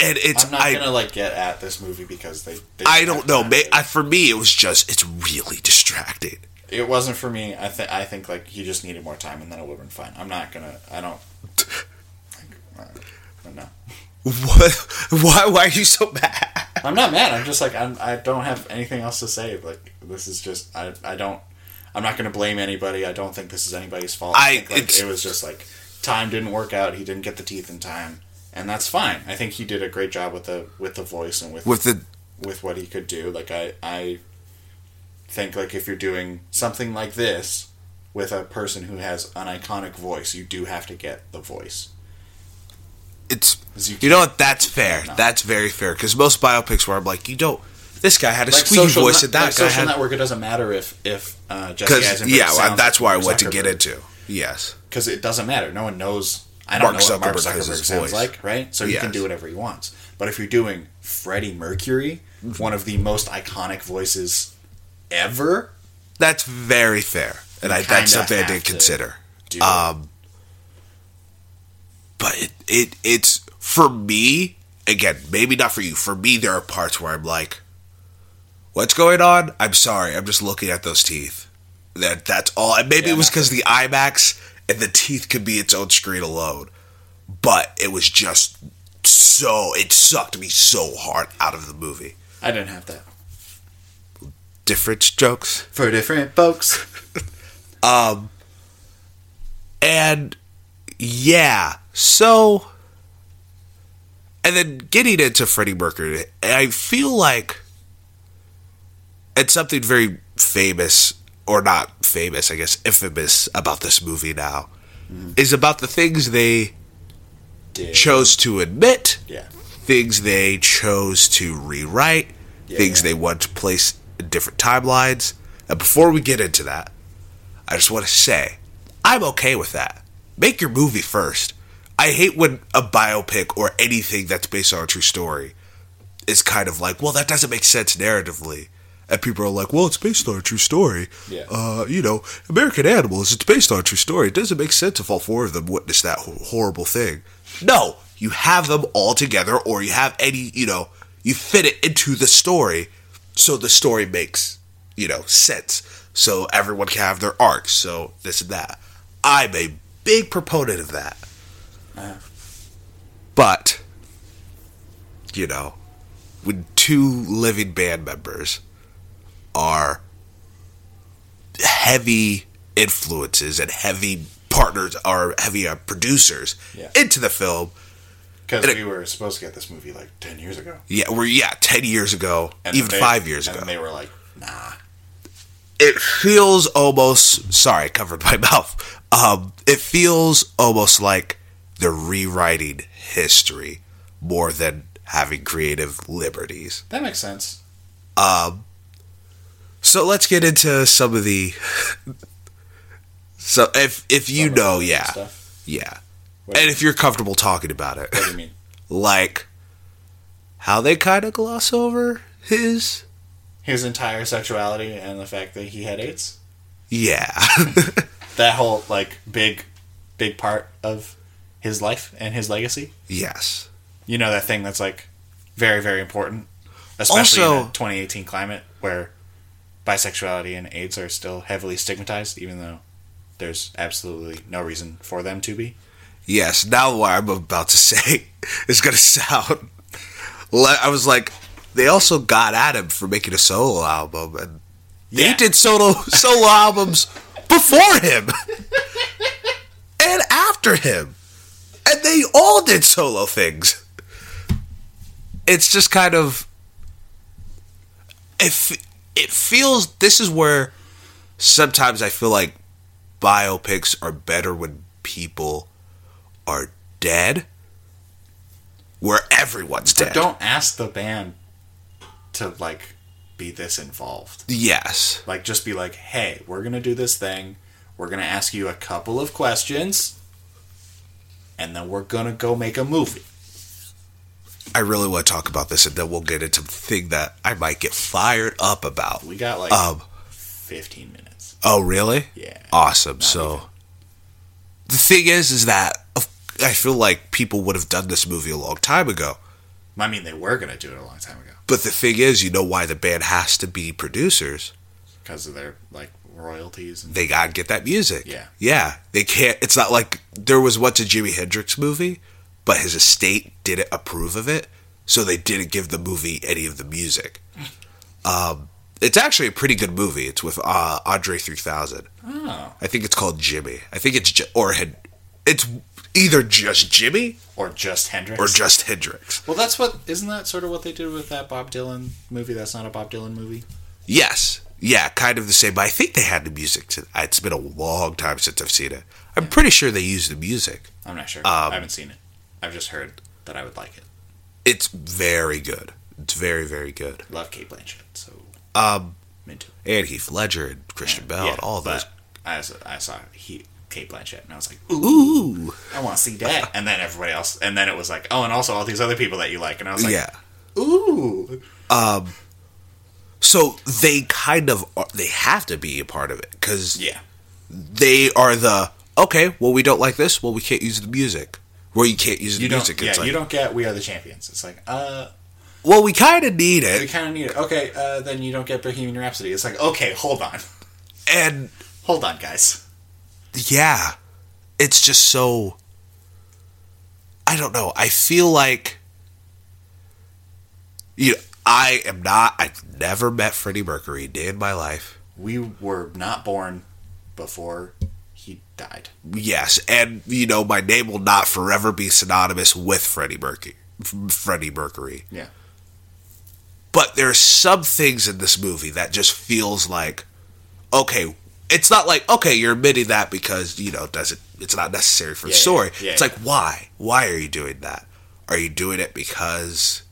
Speaker 1: and it's
Speaker 2: I'm not
Speaker 1: I
Speaker 2: gonna like get at this movie because they. they
Speaker 1: I don't know. May, I, for me, it was just it's really distracting.
Speaker 2: It wasn't for me. I think I think like he just needed more time and then it would have been fine. I'm not gonna. I don't. Like, no.
Speaker 1: What? Why? Why are you so mad?
Speaker 2: I'm not mad. I'm just like I'm. I don't have anything else to say. Like this is just. I. I don't. I'm not going to blame anybody. I don't think this is anybody's fault.
Speaker 1: I-
Speaker 2: I think like, it was just like time didn't work out. He didn't get the teeth in time, and that's fine. I think he did a great job with the with the voice and with
Speaker 1: With the
Speaker 2: with what he could do. Like I I think like if you're doing something like this with a person who has an iconic voice, you do have to get the voice.
Speaker 1: it's you,
Speaker 2: can't-
Speaker 1: know what? That's fair.
Speaker 2: can't.
Speaker 1: That's very fair. Because most biopics where I'm like, you don't. This guy had a
Speaker 2: like
Speaker 1: squeaky
Speaker 2: social,
Speaker 1: voice, and that
Speaker 2: like
Speaker 1: guy
Speaker 2: social
Speaker 1: had.
Speaker 2: network. It doesn't matter if if uh, Jesse Eisenberg
Speaker 1: yeah, well, that's why I went to get into. Yes,
Speaker 2: because it doesn't matter. No one knows. I don't
Speaker 1: Mark
Speaker 2: know what Mark
Speaker 1: Zuckerberg
Speaker 2: Zuckerberg sounds
Speaker 1: voice.
Speaker 2: like, right? So he can do whatever he wants. But if you're doing Freddie Mercury,
Speaker 1: Mm-hmm.
Speaker 2: one of the most iconic voices ever,
Speaker 1: that's very fair, and I, that's something I did consider. Um, but it, it it's for me again. Maybe not for you. For me, there are parts where I'm like, "What's going on?" I'm sorry. I'm just looking at those teeth. That that's all. And maybe
Speaker 2: Yeah,
Speaker 1: it was because the IMAX and the teeth could be its own screen alone. But it was just so it sucked me so hard out of the movie.
Speaker 2: I didn't have that.
Speaker 1: Different jokes.
Speaker 2: For different folks.
Speaker 1: Um, and yeah, so, and then getting into Freddie Mercury, I feel like it's something very famous, or not famous, I guess, infamous about this movie now, mm. is about the things they
Speaker 2: Did.
Speaker 1: chose to admit,
Speaker 2: Yeah.
Speaker 1: things they chose to rewrite,
Speaker 2: Yeah,
Speaker 1: things
Speaker 2: yeah.
Speaker 1: they want to place in different timelines. And before we get into that, I just want to say, I'm okay with that. Make your movie first. I hate when a biopic or anything that's based on a true story is kind of like, well, that doesn't make sense narratively. And people are like, well, it's based on a true story.
Speaker 2: Yeah.
Speaker 1: Uh, you know, American Animals, it's based on a true story. It doesn't make sense if all four of them witnessed that horrible thing. No, you have them all together, or you have any, you know, you fit it into the story so the story makes, you know, sense. So everyone can have their arcs. So this and that. I'm a big proponent of that.
Speaker 2: Uh-huh.
Speaker 1: But, you know, when two living band members are heavy influences and heavy partners are heavy uh, producers
Speaker 2: Yeah.
Speaker 1: into the film.
Speaker 2: Because
Speaker 1: And it-
Speaker 2: we were supposed to get this movie like 10 years ago.
Speaker 1: Yeah, we're yeah, ten years ago,
Speaker 2: And
Speaker 1: even
Speaker 2: they-
Speaker 1: five years ago.
Speaker 2: and
Speaker 1: ago.
Speaker 2: they were like, nah.
Speaker 1: it feels almost sorry, I covered my mouth. Um, it feels almost like they're rewriting history more than having creative liberties.
Speaker 2: That makes sense.
Speaker 1: Um, so let's get into some of the. so if if you
Speaker 2: Some
Speaker 1: know, yeah,
Speaker 2: Stuff.
Speaker 1: yeah,
Speaker 2: What,
Speaker 1: and if you're comfortable talking about it,
Speaker 2: what do you mean?
Speaker 1: like how they kind of gloss over his,
Speaker 2: His entire sexuality and the fact that he had AIDS?
Speaker 1: yeah,
Speaker 2: That whole, like, big, big part of his life and his legacy?
Speaker 1: yes,
Speaker 2: You know that thing that's, like, very, very important? Especially in
Speaker 1: Also-
Speaker 2: a 2018 climate where bisexuality and AIDS are still heavily stigmatized, even though there's absolutely no reason for them to be.
Speaker 1: Yes, now what I'm about to say is going to sound. I was like, they also got at him for making a solo album, and they
Speaker 2: Yeah.
Speaker 1: did solo solo albums before him and after him, and they all did solo things. It's just kind of it. It feels this is where sometimes I feel like biopics are better when people are dead, where everyone's
Speaker 2: But
Speaker 1: dead.
Speaker 2: don't ask the band to, like, be this involved.
Speaker 1: Yes,
Speaker 2: Like, just be like, hey, we're going to do this thing. We're going to ask you a couple of questions. And then we're going to go make a movie.
Speaker 1: I really want to talk about this, and then we'll get into the thing that I might get fired up about.
Speaker 2: We got like
Speaker 1: Um.
Speaker 2: 15 minutes.
Speaker 1: Oh, really?
Speaker 2: Yeah.
Speaker 1: Awesome. So, the thing is, is that I feel like people would have done this movie a long time ago.
Speaker 2: I mean, they were going to do it a long time ago
Speaker 1: But the thing is, you know why the band has to be producers?
Speaker 2: because of their, like, royalties. And
Speaker 1: They gotta get that music.
Speaker 2: Yeah.
Speaker 1: Yeah. They can't. It's not like there was once a Jimi Hendrix movie, but his estate didn't approve of it, so they didn't give the movie any of the music. Um, it's actually a pretty good movie. It's with uh, Andre 3000.
Speaker 2: oh.
Speaker 1: I think it's called Jimi. I think it's or had it's either just Jimi
Speaker 2: Or just Hendrix.
Speaker 1: or just Hendrix.
Speaker 2: Well, that's what. Isn't that sort of what they did with that Bob Dylan movie that's not a Bob Dylan movie?
Speaker 1: Yes, yeah, kind of the same. But I think they had the music. To, it's been a long time since I've seen it. I'm pretty sure they used the music.
Speaker 2: I'm not sure.
Speaker 1: Um,
Speaker 2: I haven't seen it. I've just heard that I would like it.
Speaker 1: It's very good. It's very very good.
Speaker 2: Love Cate Blanchett, so
Speaker 1: Um,
Speaker 2: I'm into it.
Speaker 1: and Heath Ledger and Christian Bale and all those.
Speaker 2: I saw, I saw he, Cate Blanchett, and I was like, ooh,
Speaker 1: Ooh,
Speaker 2: I want to see that. and then everybody else, and then it was like, oh, and also all these other people that you like, and I was like,
Speaker 1: yeah.
Speaker 2: ooh,
Speaker 1: So they kind of are, they have to be a part of it because
Speaker 2: yeah,
Speaker 1: they are the okay. Well, we don't like this. Well, we can't use the music. Well, you can't use the
Speaker 2: you
Speaker 1: music.
Speaker 2: yeah,
Speaker 1: like,
Speaker 2: you don't get We Are the Champions. It's like, uh,
Speaker 1: well, we kind of need it.
Speaker 2: we kind of need it. Okay, uh, then you don't get Bohemian Rhapsody. It's like, okay, hold on,
Speaker 1: and
Speaker 2: hold on, guys.
Speaker 1: yeah, it's just so. I don't know. I feel like. You, know, I am not. I've never met Freddie Mercury a day in my life.
Speaker 2: We were not born before he died.
Speaker 1: Yes, and you know my name will not forever be synonymous with Freddie Mercury. Freddie Mercury.
Speaker 2: Yeah.
Speaker 1: But there's some things in this movie that just feels like, okay, it's not like okay, you're admitting that because you know does it? It's not necessary for the
Speaker 2: Yeah, yeah,
Speaker 1: story.
Speaker 2: yeah,
Speaker 1: it's
Speaker 2: yeah.
Speaker 1: like why? Why are you doing that? Are you doing it because?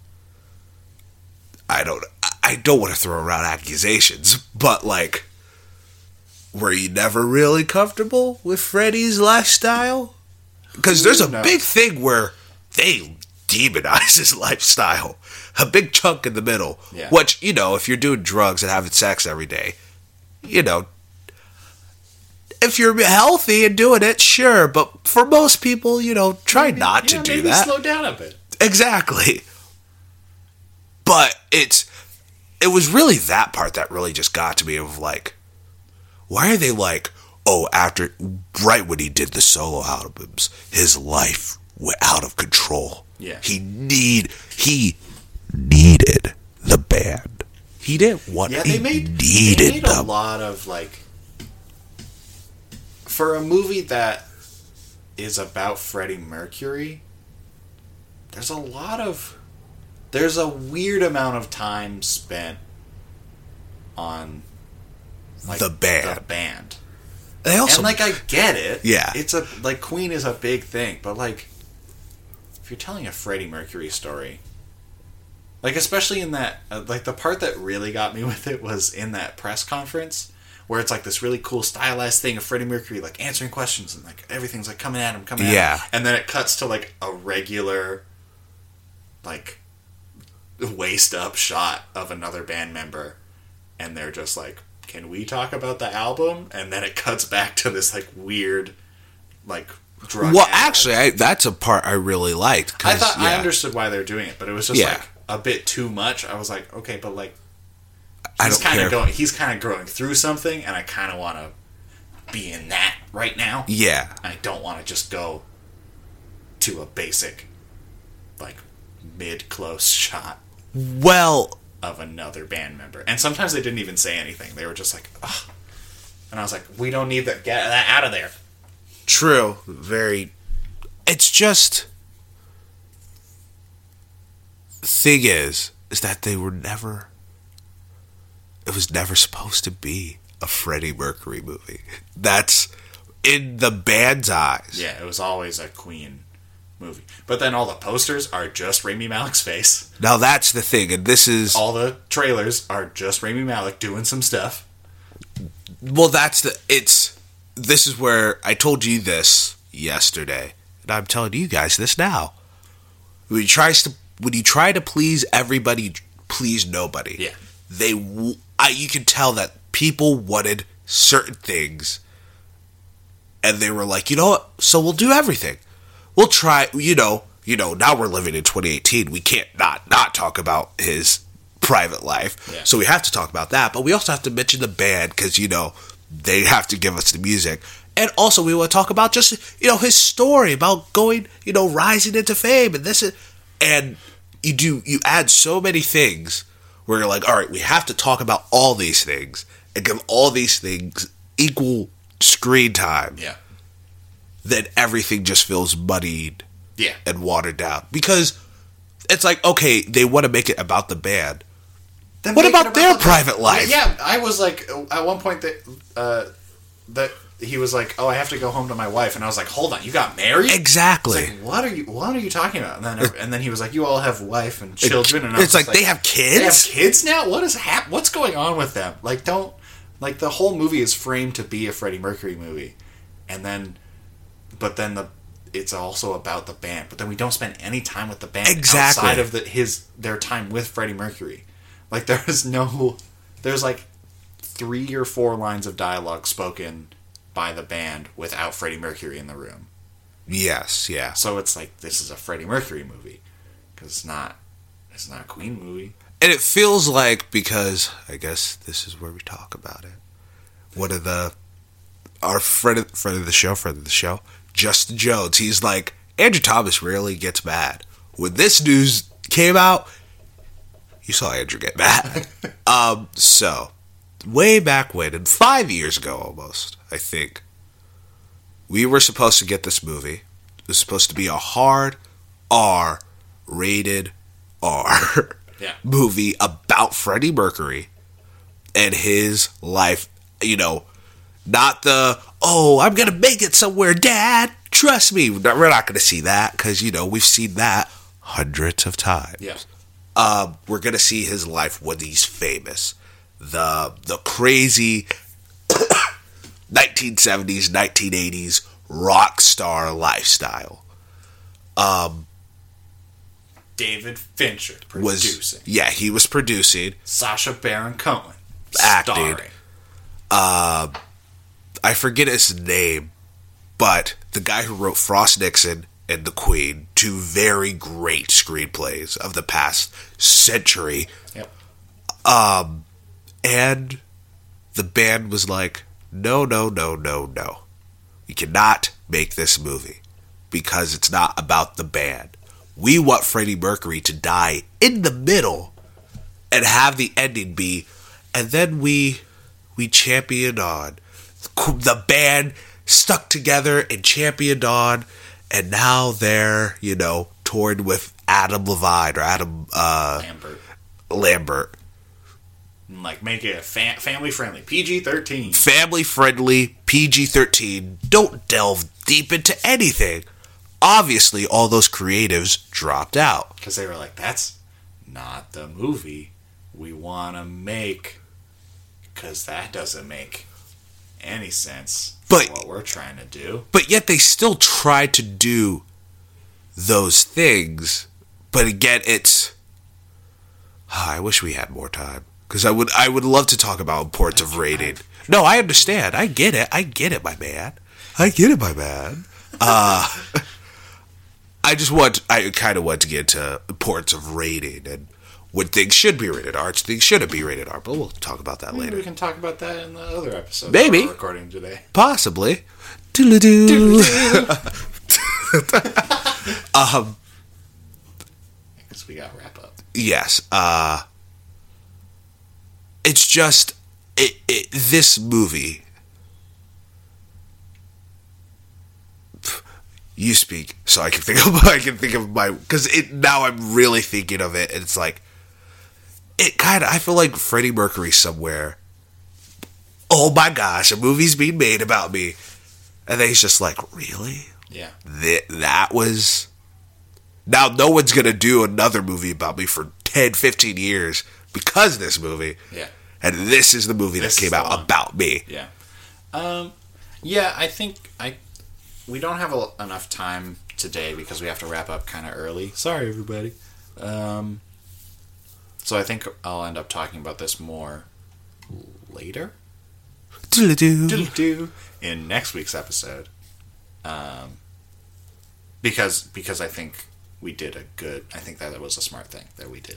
Speaker 1: I don't. I don't want to throw around accusations, but like, were you never really comfortable with Freddie's lifestyle? Because there's a
Speaker 2: knows?
Speaker 1: big thing where they demonize his lifestyle. A big chunk in the middle.
Speaker 2: Yeah.
Speaker 1: Which, you know, if you're doing drugs and having sex every day, you know, if you're healthy and doing it, sure. But for most people, you know, try not
Speaker 2: Yeah,
Speaker 1: to do
Speaker 2: maybe
Speaker 1: that.
Speaker 2: Slow down a bit.
Speaker 1: Exactly. But it's it was really that part that really just got to me of like why are they like oh after right when he did the solo albums his life went out of control.
Speaker 2: Yeah.
Speaker 1: He need he needed the band. He didn't want.
Speaker 2: Yeah,
Speaker 1: he
Speaker 2: they made, they
Speaker 1: needed
Speaker 2: made a lot of like for a movie that is about Freddie Mercury. There's a lot of there's a weird amount of time spent on like
Speaker 1: The band.
Speaker 2: The band.
Speaker 1: They also
Speaker 2: and like I get it.
Speaker 1: Yeah.
Speaker 2: It's a like Queen is a big thing, but like if you're telling a Freddie Mercury story, like especially in that uh, like the part that really got me with it was in that press conference where it's like this really cool stylized thing of Freddie Mercury like answering questions and like everything's like coming at him, coming at
Speaker 1: Yeah.
Speaker 2: him, and then it cuts to like a regular like waist up shot of another band member and they're just like can we talk about the album and then it cuts back to this like weird like drug
Speaker 1: well,
Speaker 2: addict.
Speaker 1: actually, I, that's a part I really liked.
Speaker 2: i thought i understood why they're doing it but it was just
Speaker 1: Yeah.
Speaker 2: like a bit too much i was like okay but like
Speaker 1: I
Speaker 2: he's kind of going he's kind of growing through something and i kind of want to be in that right now
Speaker 1: Yeah,
Speaker 2: i don't want to just go to a basic like mid close shot
Speaker 1: well,
Speaker 2: of another band member. And sometimes they didn't even say anything. They were just like, Ugh. and I was like, we don't need that. Get that out of there.
Speaker 1: true. Very. It's just. Thing is, is that they were never. It was never supposed to be a Freddie Mercury movie. That's in the band's eyes.
Speaker 2: Yeah, it was always a Queen movie. But then all the posters are just Rami Malek's face.
Speaker 1: Now that's the thing, and this is
Speaker 2: All the trailers are just Rami Malek doing some stuff.
Speaker 1: Well, that's the. It's. This is where I told you this yesterday, and I'm telling you guys this now. When he tries to, when you try to please everybody, please nobody.
Speaker 2: Yeah.
Speaker 1: They, I, you can tell that people wanted certain things, and they were like, you know what? So we'll do everything. We'll try. You know. You know. Now we're living in 2018. We can't not not talk about his private life.
Speaker 2: Yeah.
Speaker 1: So we have to talk about that, but we also have to mention the band because you know they have to give us the music, and also we want to talk about just you know his story about going, you know, rising into fame, and this is, and you do you add so many things where you're like, all right, we have to talk about all these things and give all these things equal screen time.
Speaker 2: Yeah.
Speaker 1: Then everything just feels muddied
Speaker 2: Yeah.
Speaker 1: and watered down because it's like okay, they want to make it about the band.
Speaker 2: Then
Speaker 1: What
Speaker 2: make
Speaker 1: about their
Speaker 2: the-
Speaker 1: private life?
Speaker 2: Yeah, I was like, at one point that uh, that he was like, "Oh, I have to go home to my wife," and I was like, "Hold on, you got married?"
Speaker 1: Exactly.
Speaker 2: Like, what are you? What are you talking about? And then, and then he was like, "You all have wife and children." And
Speaker 1: it's
Speaker 2: was
Speaker 1: like, they have kids.
Speaker 2: They have
Speaker 1: kids.
Speaker 2: kids now. What is hap- What's going on with them? Like, don't like the whole movie is framed to be a Freddie Mercury movie, and then, but then the it's also about the band. But then we don't spend any time with the band
Speaker 1: Exactly.
Speaker 2: outside of the, his their time with Freddie Mercury. Like there is no, there's like three or four lines of dialogue spoken by the band without Freddie Mercury in the room.
Speaker 1: Yes, yeah.
Speaker 2: So it's like this is a Freddie Mercury movie because it's not it's not a Queen movie.
Speaker 1: And it feels like because I guess this is where we talk about it. One of the our friend friend of the show, friend of the show, Justin Jones. He's like Andrew Thomas rarely gets mad. When this news came out, you saw Andrew get mad. um, so way back when, and five years ago almost, I think, we were supposed to get this movie. It was supposed to be a hard R rated R
Speaker 2: Yeah.
Speaker 1: movie about Freddie Mercury and his life. You know, not the, oh, I'm going to make it somewhere, Dad. Trust me. We're not, not going to see that because, you know, we've seen that hundreds of times.
Speaker 2: Yeah.
Speaker 1: Uh, we're going to see his life when he's famous. The, the crazy 1970s, 1980s rock star lifestyle.
Speaker 2: Um, David Fincher
Speaker 1: Was
Speaker 2: producing.
Speaker 1: yeah, he was producing.
Speaker 2: Sacha Baron Cohen
Speaker 1: Acting.
Speaker 2: starring.
Speaker 1: I forget his name, but the guy who wrote Frost Nixon and The Queen, two very great screenplays of the past century,
Speaker 2: Yep.
Speaker 1: Um, and the band was like, no, no, no, no, no. You cannot make this movie because it's not about the band. We want Freddie Mercury to die in the middle and have the ending be, and then we we champion on. The band stuck together and championed on, and now they're you know toured with Adam Levine or Adam uh,
Speaker 2: Lambert.
Speaker 1: Lambert.
Speaker 2: Like make it fa- family friendly, PG thirteen.
Speaker 1: family friendly, PG 13. Don't delve deep into anything. Obviously, all those creatives dropped out.
Speaker 2: Because they were like, that's not the movie we want to make. Because that doesn't make any sense.
Speaker 1: But-
Speaker 2: what we're trying to do.
Speaker 1: But yet, they still try to do those things. But again, it's. Ah, I wish we had more time. Because I would, I would love to talk about importance of rating. No, I understand. I get it. I get it, my man. I get it, my man. Uh, I just want, I kind of want to get to importance of rating and what things should be rated R, things shouldn't be rated R. But we'll talk about that
Speaker 2: Maybe
Speaker 1: later.
Speaker 2: we can talk about that in the other episode.
Speaker 1: Maybe.
Speaker 2: we're recording today.
Speaker 1: Possibly. Doodle-doo. um,
Speaker 2: Because we got wrap up.
Speaker 1: yes. Uh, it's just it, it, this movie. You speak, so I can think of I can think of my because it now I'm really thinking of it, and it's like it kind of I feel like Freddie Mercury somewhere. Oh my gosh, a movie's being made about me, and then he's just like, really?
Speaker 2: Yeah.
Speaker 1: That that was now no one's gonna do another movie about me for 10 15 years because of this movie
Speaker 2: Yeah.
Speaker 1: and this is the movie
Speaker 2: This
Speaker 1: that
Speaker 2: is
Speaker 1: came out
Speaker 2: one.
Speaker 1: about me
Speaker 2: Yeah. Um, yeah, I think I we don't have a, enough time today because we have to wrap up kind of early. Sorry, everybody. Um, so I think I'll end up talking about this more later.
Speaker 1: Doodle-doo.
Speaker 2: in next week's episode. Um, because because I think we did a good. I think that was a smart thing that we did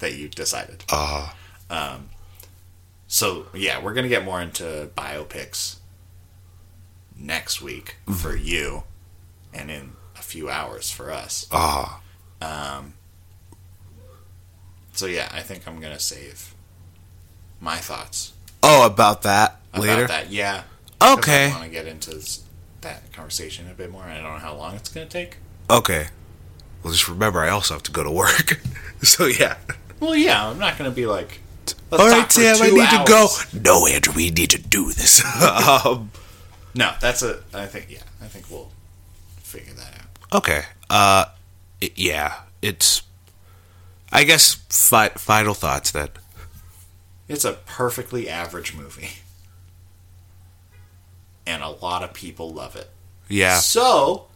Speaker 2: that you decided.
Speaker 1: uh
Speaker 2: So yeah, we're gonna get more into biopics next week for you, and in a few hours for us.
Speaker 1: uh
Speaker 2: So yeah, I think I'm gonna save my thoughts
Speaker 1: oh about that
Speaker 2: about
Speaker 1: later
Speaker 2: that. Yeah.
Speaker 1: okay
Speaker 2: I want to get into this, that conversation a bit more. I don't know how long it's gonna take.
Speaker 1: okay well just remember I also have to go to work so yeah
Speaker 2: Well, yeah, I'm not gonna be like.
Speaker 1: All
Speaker 2: for
Speaker 1: Sam I need to go no Andrew we need to do this um,
Speaker 2: No, that's a. I think yeah, I think we'll figure that out.
Speaker 1: okay uh it- yeah it's I guess fi- final thoughts then
Speaker 2: It's a perfectly average movie, and a lot of people love it.
Speaker 1: yeah
Speaker 2: So,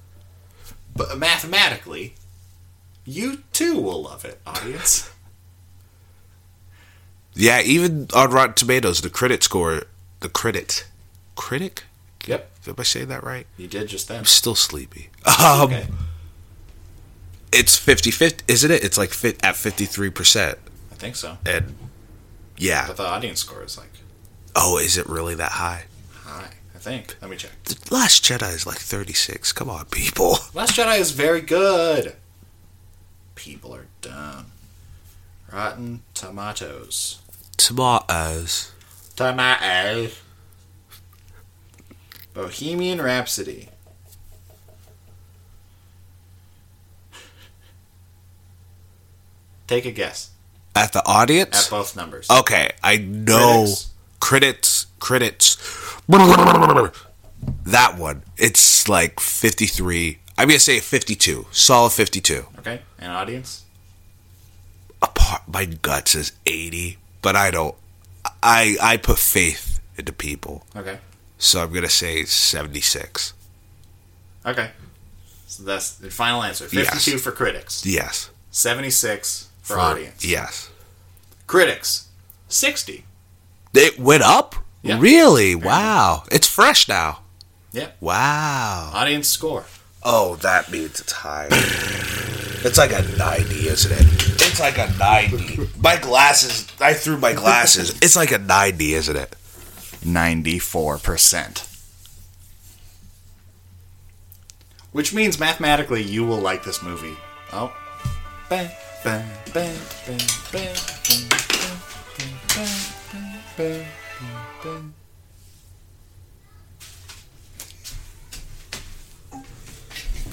Speaker 2: but mathematically, you too will love it, audience.
Speaker 1: Yeah, even on Rotten Tomatoes, the credit score, the critic, critic.
Speaker 2: yep,
Speaker 1: Am I saying that right?
Speaker 2: you did just then.
Speaker 1: I'm still sleepy. Um,
Speaker 2: okay.
Speaker 1: It's 50 50, isn't it? It's like fit at 53%.
Speaker 2: I think so.
Speaker 1: And yeah.
Speaker 2: But the audience score is like
Speaker 1: Oh, is it really that high?
Speaker 2: high. I think. Let me check.
Speaker 1: The Last Jedi is like 36. Come on, people.
Speaker 2: Last Jedi is very good. People are dumb. Rotten Tomatoes.
Speaker 1: Tomatoes.
Speaker 2: Tomatoes. Bohemian Rhapsody. Take a guess
Speaker 1: At the audience?
Speaker 2: at both numbers.
Speaker 1: Okay, I know. Critics. Critics. That one. It's like 53. I'm going to say 52. Solid 52.
Speaker 2: Okay, and audience?
Speaker 1: a part my gut says 80 but i don't i i put faith into people
Speaker 2: Okay.
Speaker 1: so i'm gonna say 76
Speaker 2: Okay. So that's the final answer.
Speaker 1: Yes.
Speaker 2: 52 for critics,
Speaker 1: yes
Speaker 2: 76 for, audience.
Speaker 1: yes
Speaker 2: Critics, 60.
Speaker 1: it went up
Speaker 2: Yeah.
Speaker 1: really wow it's fresh now
Speaker 2: Yep.
Speaker 1: wow
Speaker 2: Audience score.
Speaker 1: oh that means it's high it's like a 90 isn't it it's like a 90 my glasses i threw my glasses it's like a 90 isn't it
Speaker 2: 94%. Which means mathematically you will like this movie. Oh. Bang,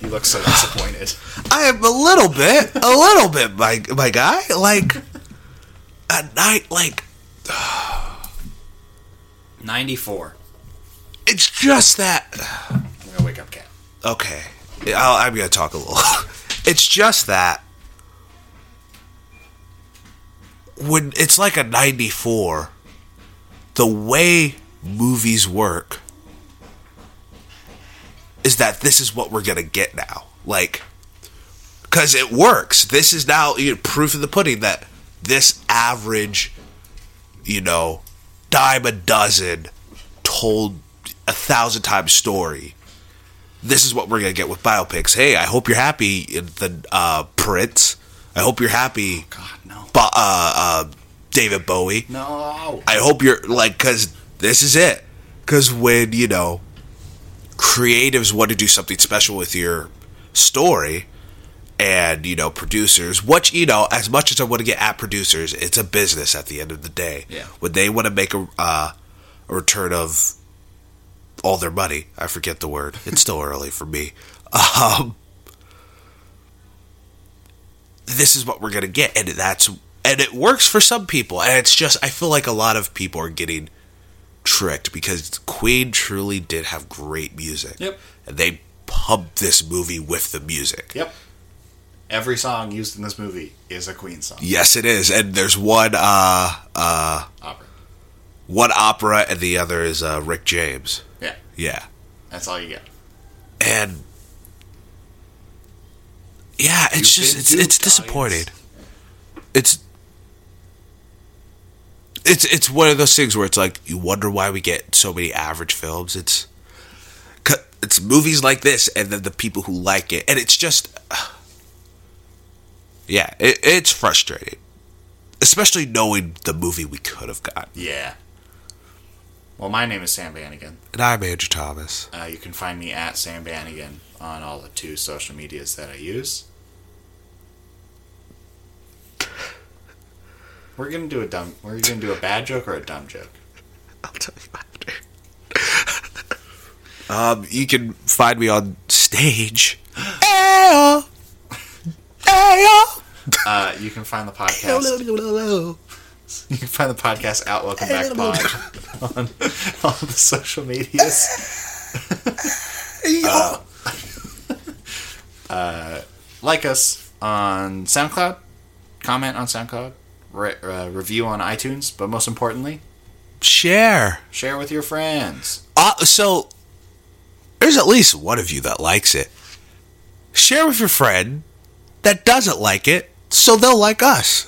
Speaker 2: you look so disappointed.
Speaker 1: I am a little bit, a little bit, my my guy. Like at night, like
Speaker 2: 94.
Speaker 1: it's just that.
Speaker 2: I'm going to wake up, Cat.
Speaker 1: Okay, I'll, I'm gonna talk a little. it's just that when it's like a 94, the way movies work is that this is what we're gonna get now. Like, because it works. This is now you know, proof of the pudding that this average, you know, dime a dozen, told a thousand times story this is what we're gonna get with biopics. Hey, I hope you're happy in the uh, Prince. I hope you're happy,
Speaker 2: God, no.
Speaker 1: Bo- uh, uh, David Bowie.
Speaker 2: No.
Speaker 1: I hope you're like, because this is it. Because when you know, creatives want to do something special with your story, and you know, producers, what you know, as much as I want to get at producers, it's a business at the end of the day.
Speaker 2: Yeah.
Speaker 1: When they want to make a uh, a return of all their money, I forget the word. It's still early for me. Um, this is what we're gonna get, and that's and it works for some people, and it's just I feel like a lot of people are getting tricked because Queen truly did have great music.
Speaker 2: Yep.
Speaker 1: and they pumped this movie with the music.
Speaker 2: Yep. Every song used in this movie is a Queen song.
Speaker 1: Yes, it is, and there's one uh uh
Speaker 2: Opera.
Speaker 1: one opera, and the other is uh Rick James.
Speaker 2: Yeah.
Speaker 1: Yeah,
Speaker 2: That's all you get.
Speaker 1: and yeah, it's
Speaker 2: You've
Speaker 1: just it's it's disappointing.
Speaker 2: audience.
Speaker 1: It's it's it's one of those things where it's like you wonder why we get so many average films. It's it's movies like this, and then the people who like it, and it's just yeah, it, it's frustrating, especially knowing the movie we could have got.
Speaker 2: Yeah. Well, my name is Sam Bannigan.
Speaker 1: And I'm Andrew Thomas.
Speaker 2: Uh, you can find me at Sam Bannigan on all the two social medias that I use. We're gonna do a dumb. We're gonna do a bad joke or a dumb joke.
Speaker 1: I'll tell you after. um, you can find me on stage. Ayo! Ayo!
Speaker 2: Uh, you can find the podcast. You can find the podcast at Welcome Back Pod on all the social medias.
Speaker 1: Ayo!
Speaker 2: Like us on SoundCloud. Comment on SoundCloud. Re- uh, review on iTunes. But most importantly,
Speaker 1: Share.
Speaker 2: share with your friends.
Speaker 1: Uh, so, there's at least one of you that likes it. Share with your friend that doesn't like it, so they'll like us.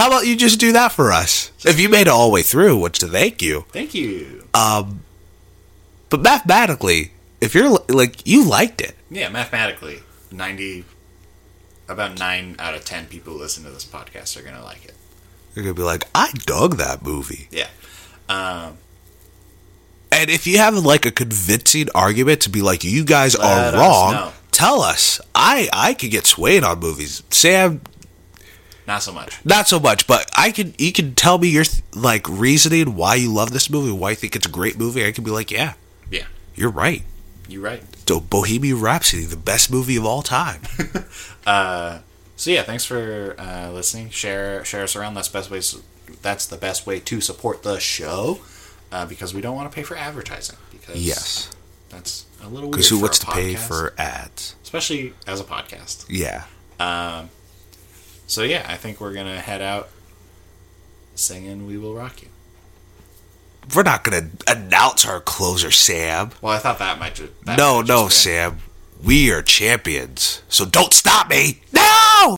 Speaker 1: How about you just do that for us? If you made it all the way through, which to thank you.
Speaker 2: Thank you.
Speaker 1: Um, but mathematically, if you're like you liked it,
Speaker 2: Yeah, mathematically, ninety, about nine out of ten people who listen to this podcast are gonna like it.
Speaker 1: They're gonna be like, I dug that movie.
Speaker 2: Yeah. Um,
Speaker 1: And if you have like a convincing argument to be like, you guys are wrong, tell us. I I could get swayed on movies. Sam,
Speaker 2: not so much.
Speaker 1: not so much, but I can. You can tell me your like reasoning why you love this movie, why you think it's a great movie. I can be like, yeah,
Speaker 2: Yeah,
Speaker 1: you're right.
Speaker 2: you're right.
Speaker 1: So Bohemian Rhapsody, the best movie of all time.
Speaker 2: So yeah, thanks for uh, listening. Share share us around. That's best ways. That's the best way to support the show, uh, because we don't want to pay for advertising. Because
Speaker 1: yes,
Speaker 2: that's a little weird.
Speaker 1: because who wants to pay for ads?
Speaker 2: especially as a podcast?
Speaker 1: Yeah.
Speaker 2: So yeah, I think we're gonna head out singing "We Will Rock You."
Speaker 1: We're not gonna announce our closer, Sam.
Speaker 2: Well, I thought that might just
Speaker 1: no, no,
Speaker 2: Sam.
Speaker 1: Sam. We are champions. So don't stop me. No!